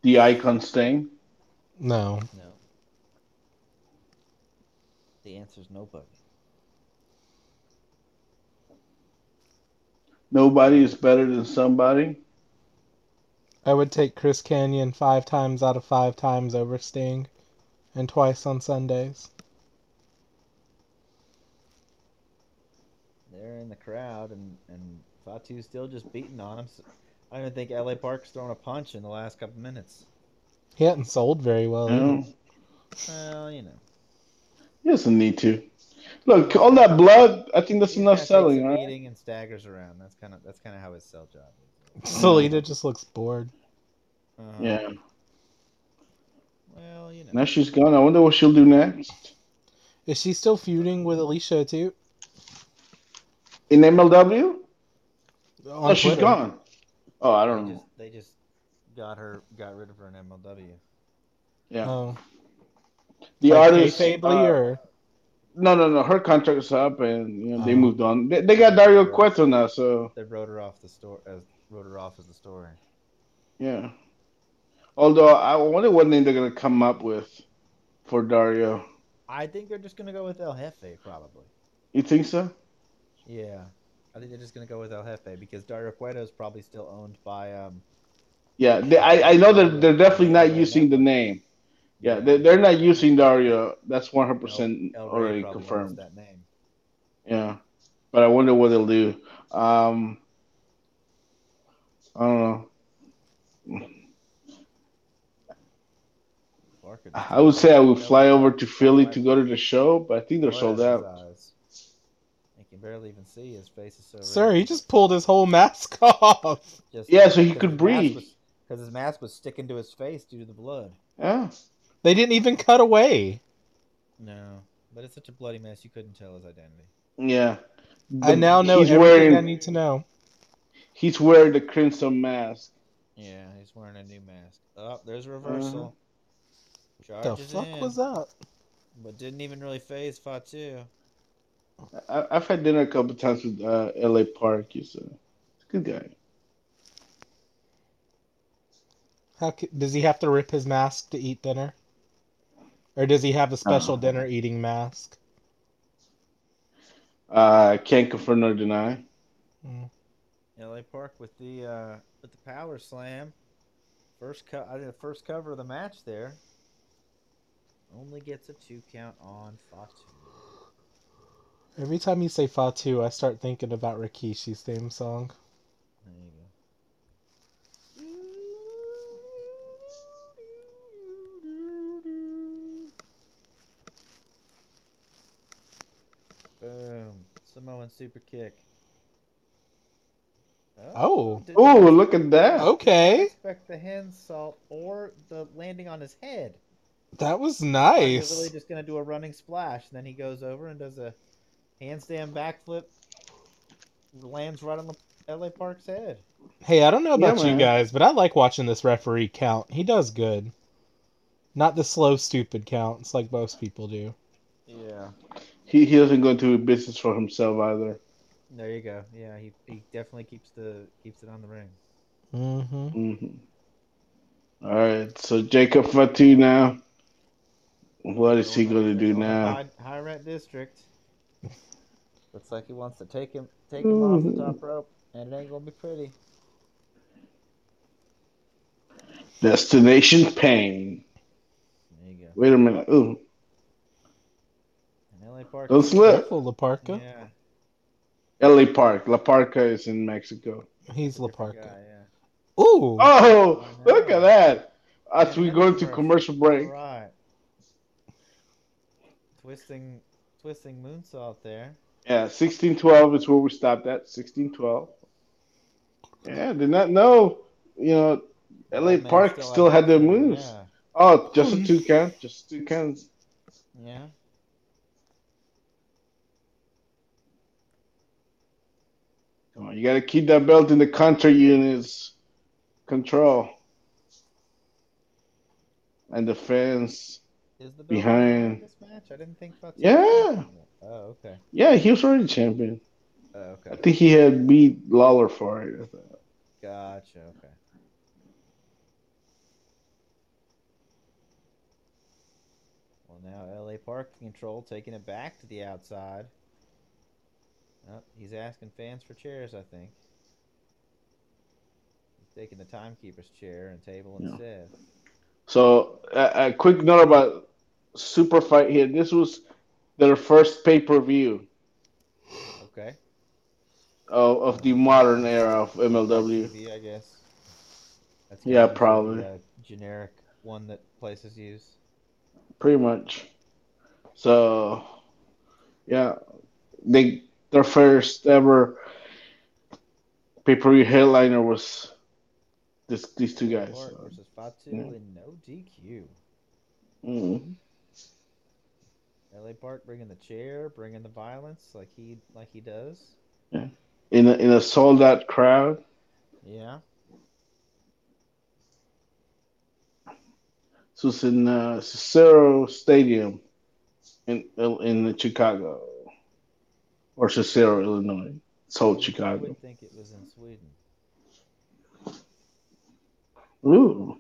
The icon stain. No. No. The answer is nobody. Nobody is better than somebody. I would take Chris Kanyon five times out of five times over Sting, and twice on Sundays. They're in the crowd, and and Fatu's still just beating on him. So I don't even think LA Park's thrown a punch in the last couple minutes. He hadn't sold very well. You know? Well, you know. He doesn't need to. Look, all that blood. I think that's He enough selling, a right? beating and staggers around. That's kind of that's kind of how his sell job is. Salina just looks bored. Uh-huh. Yeah. Well, you know. Now she's gone. I wonder what she'll do next. Is she still feuding with Alicia too? In MLW? On Oh, she's Twitter. gone. Oh, I don't know. just they just got her got rid of her in MLW. Yeah. Oh, The like artist. kayfabe-ly, uh, or No, no, no. Her contract is up, and you know they Oh. moved on. They, they got Dario Cueto now, so They wrote her off the store as wrote her off as the story. yeah. Although I wonder what name they're gonna come up with for Dario. I think they're just gonna go with El Jefe probably. You think so? Yeah, I think they're just gonna go with El Jefe because Dario Cueto is probably still owned by um. Yeah. They, I I know that they're definitely not using the name. Yeah, they, they're not using Dario. That's one hundred percent already confirmed. That name. Yeah, but I wonder what they'll do. Um, I don't know. I would say I would fly over to Philly to go to the show, but I think they're sold out. He can barely even see his face is so. red. sir, he just pulled his whole mask off. Just- Yeah, so he could breathe. Because his mask was sticking to his face due to the blood. Yeah, They didn't even cut away. No, but it's such a bloody mess you couldn't tell his identity. yeah. I now know he's everything wearing I need to know. He's wearing the crimson mask. Yeah, he's wearing a new mask. Oh, there's a reversal. The fuck in, was that? but didn't even really phase Fatu. I, I've had dinner a couple times with uh, L.A. Park. He's a, he's a good guy. How c- does he have to rip his mask to eat dinner? Or does he have a special Uh. dinner eating mask? Uh, can't confirm nor deny. LA Park with the uh, with the power slam. First cut. I think the first cover of the match there. Only gets a two count on Fatu. Every time you say Fatu, I start thinking about Rikishi's theme song. There you go. Boom. Samoan super kick. Oh. didn't Oh, look at that! Okay, expect the hand salt or the landing on his head. that was Thought he was nice. really just gonna do a running splash, and then he goes over and does a handstand backflip, lands right on the LA Park's head. Hey, I don't know Yeah, about you guys, but I like watching this referee count. He does good. Not the slow, stupid counts like most people do. Yeah. He he doesn't go into business for himself either. There you go. Yeah, he, he definitely keeps the keeps it on the ring. Mm-hmm. hmm All right, so Jacob Fatu now. What is he going to do now? High, high rent district. Looks like he wants to take him take him off the top rope, and it ain't gonna be pretty. Destination Pain. There you go. Wait a minute. Ooh, And LA Park. don't slip. Careful, La Parca. Yeah. L.A. Park. La Parca is in Mexico. He's La Laparca. guy, yeah. Ooh. Oh, look at that! As we go into commercial. commercial break. Right. Twisting, twisting moonsault there. Yeah, sixteen twelve is where we stopped at. Sixteen twelve. Yeah, did not know. You know, L.A. Batman Park still had their moves. Yeah. Oh, just a two count. Just two counts. Yeah. Come on, you got to keep that belt in the Contra Unit's control. And the fans. Is the belt Behind- this match? I didn't think about. Yeah. Oh, okay. Yeah, he was already champion. Oh, okay. I think he had beat Lawlor for it. I thought. Gotcha. Okay. Well, now LA Park control taking it back to the outside. Oh, he's asking fans for chairs, I think. He's taking the timekeeper's chair and table Yeah. instead. So, a, a quick note about Super Fight here. This was their first pay per view Okay. of, of the modern era of MLW. TV, I guess. That's Yeah, probably. uh, generic one that places use. Pretty much. So, yeah, they their first ever pay per view headliner was this these two guys. So, versus Fatu yeah. in no DQ. mm. LA Park bringing the chair, bringing the violence like he like he does. Yeah, In a, in a sold out crowd. Yeah. So was in uh, Cicero Stadium in in Chicago or Cicero, Illinois. I Chicago. would think it was in Sweden. Ooh,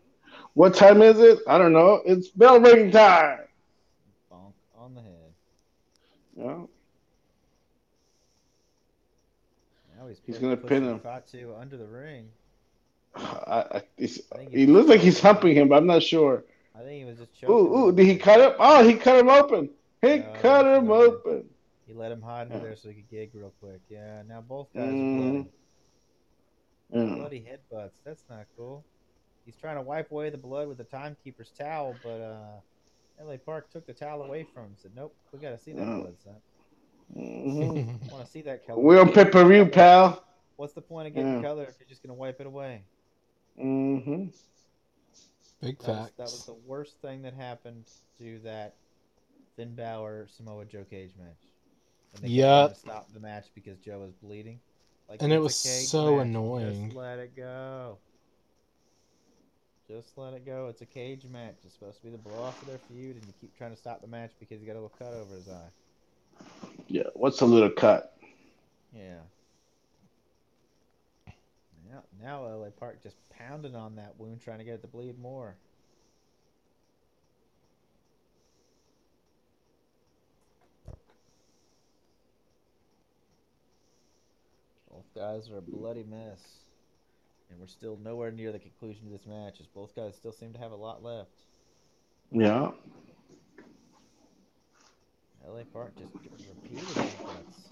what time is it? I don't know. It's bell ring time. Bonk on the head. Yeah. Now he's, He's gonna pin him. Fatu under the ring. I, I, I he looks like he's humping him, but I'm not sure. I think he was just choking. Ooh, ooh, did he cut him? Oh, he cut him open. He No, cut him good. open. He let him hide under there so he could gig real quick. Yeah. Now both guys Mhm. are bloody. Yeah. Bloody headbutts. That's not cool. He's trying to wipe away the blood with the timekeeper's towel, but uh, LA Park took the towel away from him. Said, "Nope, we got to see that Oh. blood, son. Mhm. Want to see that color." We're on pay per pal. What's the point of getting Yeah. color if you're just gonna wipe it away? Mm-hmm. Big That was, that was the worst thing that happened to that Finn Balor Samoa Joe Cage match. When they kept trying Yep. stop the match because Joe was bleeding. Like And it was so match. annoying. Just let it go. Just let it go. It's a cage match. It's supposed to be the blow off of their feud, and you keep trying to stop the match because he got a little cut over his eye. Yeah. What's a little cut? Yeah. Now, now LA Park just pounding on that wound, trying to get it to bleed more. Both guys are a bloody mess. And we're still nowhere near the conclusion of this match, as both guys still seem to have a lot left. Yeah. LA Park just repeated headbutts.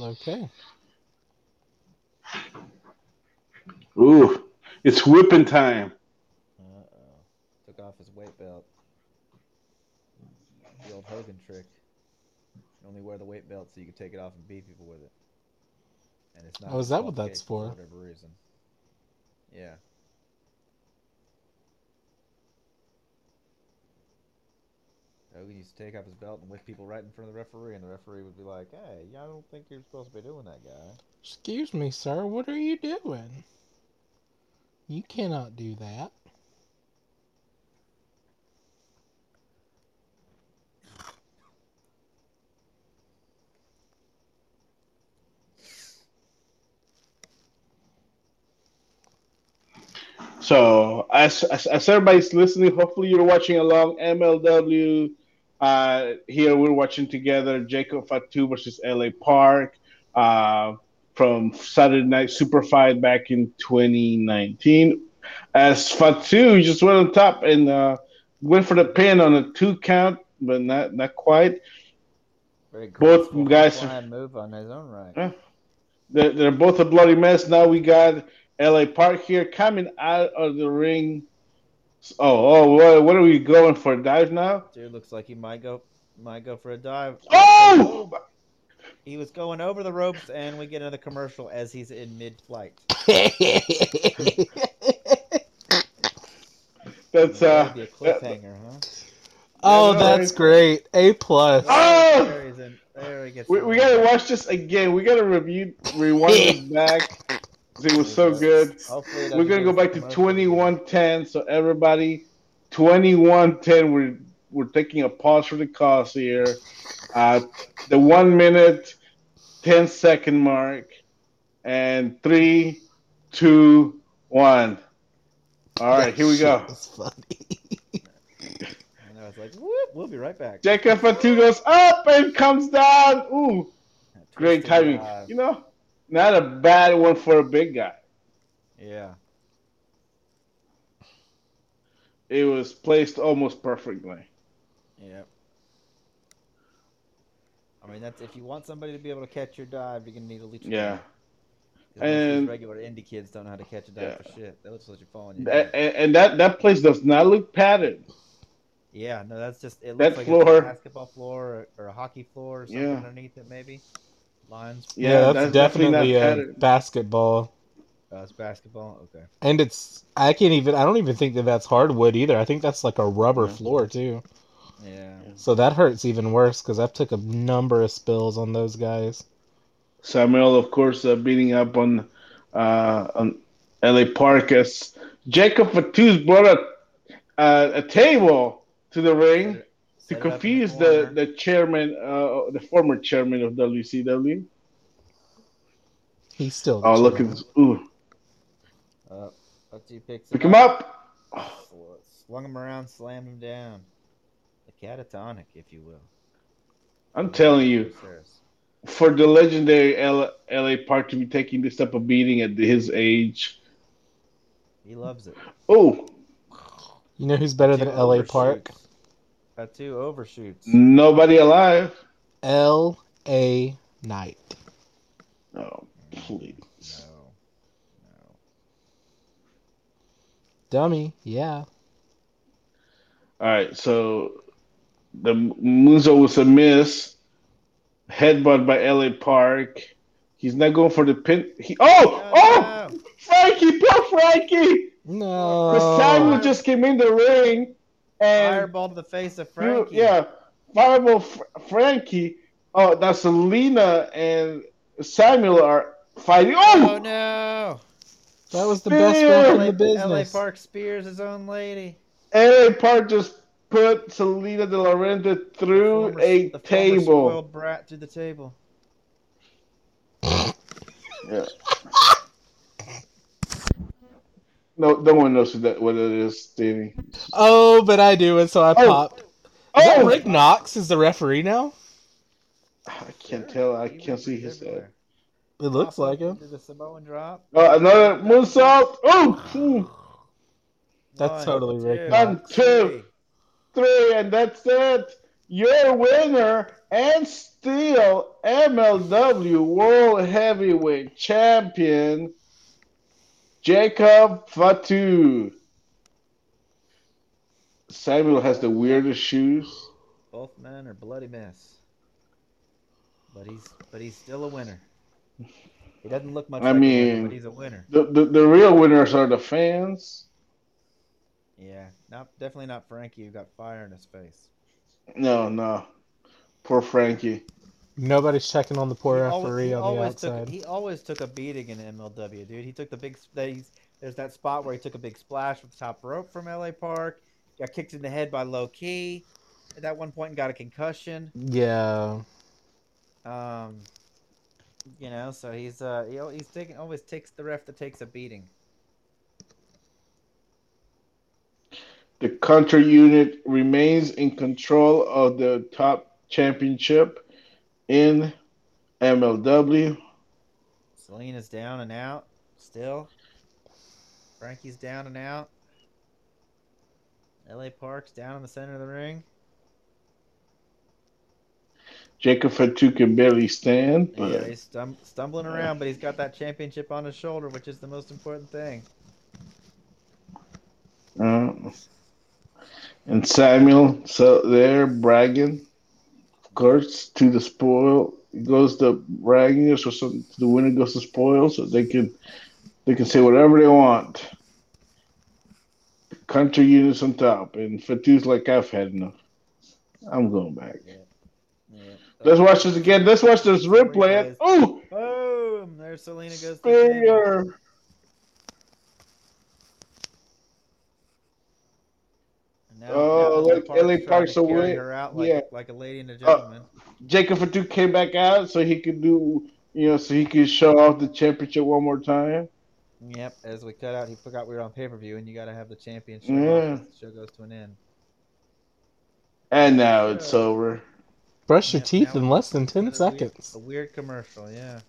Okay. Ooh, it's whipping time. Uh oh. Took off his weight belt. The old Hogan trick. You only wear the weight belt so you can take it off and beat people with it. And it's not Oh, is that what that's disqualification for? whatever reason. Yeah. Hogan used to take off his belt and whip people right in front of the referee, and the referee would be like, "Hey, I don't think you're supposed to be doing that, guy." Excuse me, sir. What are you doing? You cannot do that. So as, as as everybody's listening, hopefully you're watching along MLW. Uh, here we're watching together Jacob Fatu versus LA Park uh, from Saturday Night Super Fight back in 2019. As Fatu just went on top and uh, went for the pin on a two count, but not not quite. Very Both guys move on his own right. Yeah. They're, they're both a bloody mess. Now we got LA Park here coming out of the ring. Oh, oh, what, what are we going for? A dive now? Dude looks like he might go, might go for a dive. Oh! He was going over the ropes, and we get another commercial as he's in mid-flight. That's uh. Be a cliffhanger, huh? oh, no, that's I- great. A plus. Oh! There, he's in, there he gets. We, we gotta watch this again. We gotta review, rewind it back. 'Cause It was so good. We're gonna go back to commercial. twenty-one ten. So everybody, twenty-one ten. We're we're taking a pause for the cause here. Uh, the one minute, 10 second mark, and three, two, one. All right, here we go. That's funny. And I was like, whoop, we'll be right back. Jacob Fatu goes up and comes down. Ooh, great timing. You know, not a bad one for a big guy. Yeah. It was placed almost perfectly. Yeah. I mean, that's if you want somebody to be able to catch your dive, you're gonna need a leech. Yeah. And regular indie kids don't know how to catch a dive Yeah. for shit. That looks like you're falling. And, and that that place does not look padded. Yeah, no, that's just it That looks like floor- a basketball floor or, or a hockey floor or something Yeah. underneath it, maybe. Lines. Yeah, that's, definitely, not a basketball. Oh, it's basketball. Okay. And it's I can't even I don't even think that that's hardwood either. I think that's like a rubber Yeah. floor too. Yeah. So that hurts even worse because I've took a number of spills on those guys. Samael, of course, uh, beating up on uh, on LA Park as Jacob Fatu's brought a uh, a table to the ring to Set it up in confuse the, the chairman, uh, the former chairman of WCW. He's still. Oh, look at chilling. this! Ooh, Uh, Fatu picks pick him up. Sw- Swung him around, slammed him down. The catatonic, if you will. I'm telling you, Upstairs. for the legendary L- LA Park to be taking this type of beating at his age. He loves it. Oh, You know who's better than L.A. overshoots. Park? Fatu overshoots. nobody alive. L.A. Knight. Oh, please. No. No. Dummy. Yeah. All right, so the Muzo was a miss. Headbutt by LA Park. He's not going for the pin. He, oh, oh, no. Frankie, poor Frankie. No. Because Samael just came in the ring and Fireball to the face of you- Frankie. yeah, fireball Fr- Frankie. Oh, now Salina and Samael are fighting. Oh Oh, no! That was the best ref in the business. LA Park spears his own lady. LA Park just put Salina De La Renta The through former- a the table. spoiled brat through the table. Yeah. No, no one knows who that what it is, Stevie. Oh, but I do, and so I Oh. popped. Is that Oh, Rick Knox is the referee now? I can't tell. I He can't see his head. It looks Pop like him. Did the Samoan drop? Oh, another moonsault. Oh, hmm. That's One, totally Rick two, One, two. three. three, and that's it. Your winner and still MLW World Heavyweight Champion, Jacob Fatu. Samael has the weirdest shoes. Both men are bloody mess. But he's but he's still a winner. He doesn't look much I like mean- but he's a winner. The, the the real winners are the fans. Yeah, not definitely not Frankie who got fire in his face. No, no. Poor Frankie. Nobody's checking on the poor He referee always, he on the always took outside. he always took a beating in MLW, dude. He took the big. He's, there's that spot where he took a big splash with the top rope from LA Park. Got kicked in the head by Low Ki at that one point and got a concussion. Yeah. Um, you know, so he's uh he, he's taking always takes the ref that takes a beating. The Contra Unit remains in control of the top championship in MLW. Salina's down and out still. Frankie's down and out. LA Park's down in the center of the ring. Jacob Fatu can barely stand, Yeah, he's stum- stumbling around, but he's got that championship on his shoulder, which is the most important thing. uh, and Samael so there bragging, course, to the spoil goes the bragging, or something. the winner goes to spoil, so they can they can say whatever they want. Contra Unit's on top, and Fatu's like, I've had enough. I'm going back. Yeah. Let's watch this again. Let's watch this replay. Oh, Boom! There's Salina goes to. Spear. Now, Oh, now look, Park's LA Park's to away. her out like, Yeah. like a lady and a gentleman. Jacob Fatu came back out so he could do, you know, so he could show off the championship one more time. Yep. As we cut out, he forgot we were on pay per view, and you got to have the championship. Yeah. the show goes to an end. And now it's over. Brush your teeth in less than 10 What a weird- seconds. A weird commercial, yeah.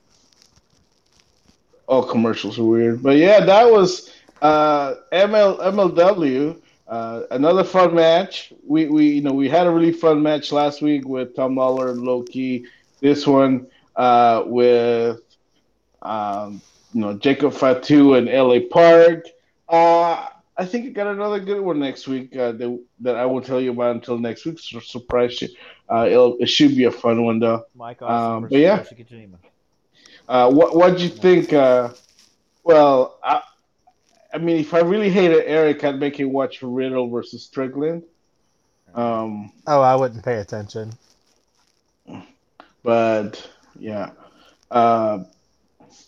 All commercials are weird, but yeah, that was uh, ML MLW. Uh, another fun match. We we you know we had a really fun match last week with Tom Lawlor and Low Ki. This one uh, with um, you know Jacob Fatu and LA Park. Uh, I think I got another good one next week uh, that, that I won't tell you about until next week. So surprise you. Uh, it'll, it should be a fun one though. Mike Um, but yeah. Uh, what what'd you think? Uh, well, I, I mean, if I really hated Eric, I'd make him watch Riddle versus Strickland. Um, Oh, I wouldn't pay attention. but yeah, uh,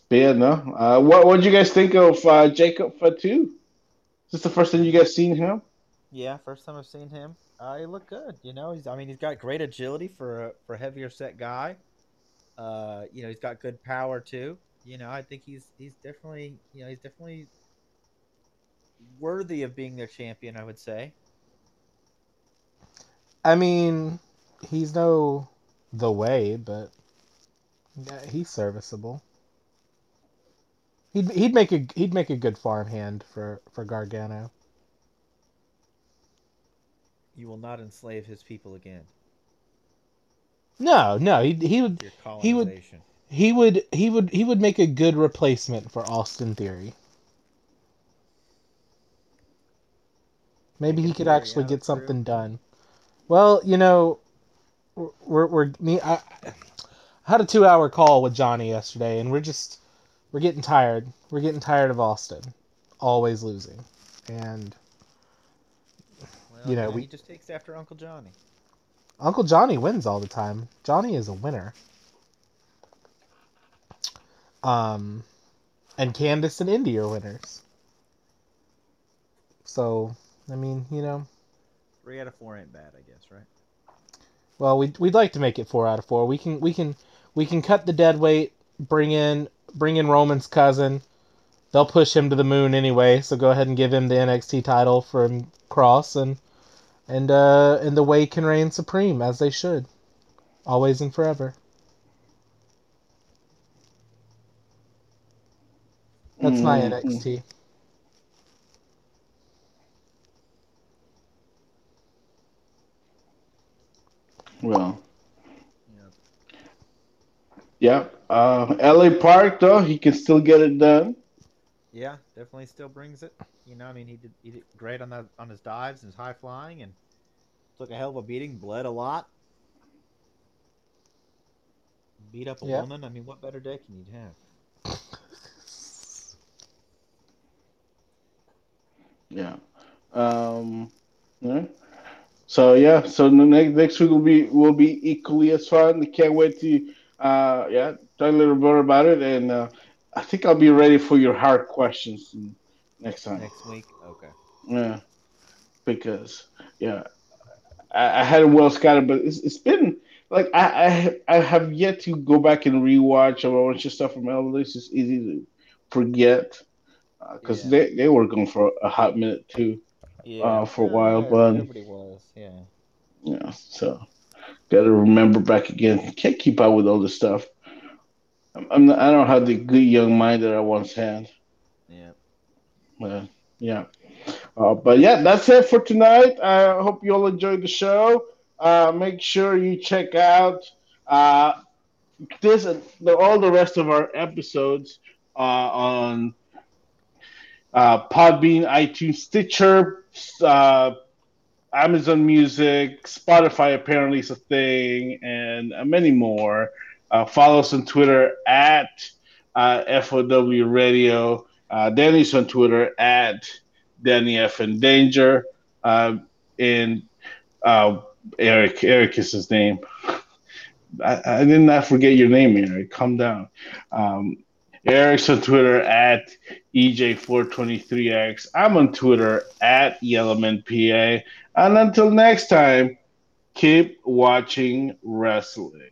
but yeah, no. Uh, what what'd you guys think of uh, Jacob Fatu? Is this the first time you guys seen him? Yeah, first time I've seen him. Uh, he looked good. You know, he's. I mean, he's got great agility for a for a heavier set guy. Uh, you know, he's got good power too. You know, I think he's he's definitely you know he's definitely worthy of being their champion. I would say. I mean, he's no the way, but yeah, he's serviceable. He'd he'd make a he'd make a good farmhand for for Gargano. You will not enslave his people again. No, no, he he would He would- he would he would he would make a good replacement for Austin Theory. Maybe he could actually get something done. Well, you know, we're we're, we're me. I, I had a two-hour call with Johnny yesterday, and we're just we're getting tired. We're getting tired of Austin, always losing, and Well, you know, we- he just takes after Uncle Johnny. Uncle Johnny wins all the time. Johnny is a winner. Um, and Candice and Indi are winners. So, I mean, you know, Three out of four ain't bad, I guess, right? well, we'd, we'd like to make it four out of four. We can we can we can cut the dead weight, bring in bring in Roman's cousin. They'll push him to the moon anyway, so go ahead and give him the NXT title from Kross, and and uh and the way can reign supreme as they should, always and forever. That's my Mm, NXT. Well, Yeah. yeah. Uh, LA Park though, he can still get it done. Yeah, definitely still brings it. You know, I mean, he did he did great on that on his dives and his high flying, and took a hell of a beating. Bled a lot. Beat up a Yeah. woman. I mean, what better day can you have? Yeah. Um, yeah. So yeah, so next next week will be will be equally as fun. Can't wait to uh yeah talk a little bit about it, and uh, I think I'll be ready for your hard questions next time. Next week, okay. Yeah, because yeah, I, I had it well scattered, but it's, it's been like I, I I have yet to go back and rewatch a bunch of stuff from Elvis. It's easy to forget because uh, yeah. they they were going for a hot minute too yeah. uh, for a while, but everybody was, yeah. Yeah, so got to remember back again. Can't keep up with all this stuff. I'm, I'm not, I don't have the good young mind that I once had. Yeah. But yeah. Uh, but yeah, that's it for tonight. I hope you all enjoyed the show. Uh, make sure you check out uh, this and all the rest of our episodes uh, on uh, Podbean, iTunes, Stitcher, uh, Amazon Music, Spotify apparently is a thing, and uh, many more. Uh, follow us on Twitter at uh, FOW Radio. Uh, Danny's on Twitter at Danny F in Danger. And Eric, Eric is his name. I, I, did not forget your name, Eric. Calm down. Um, Eric's on Twitter at EJ423X. I'm on Twitter at YellowmanPA. And until next time, keep watching wrestling.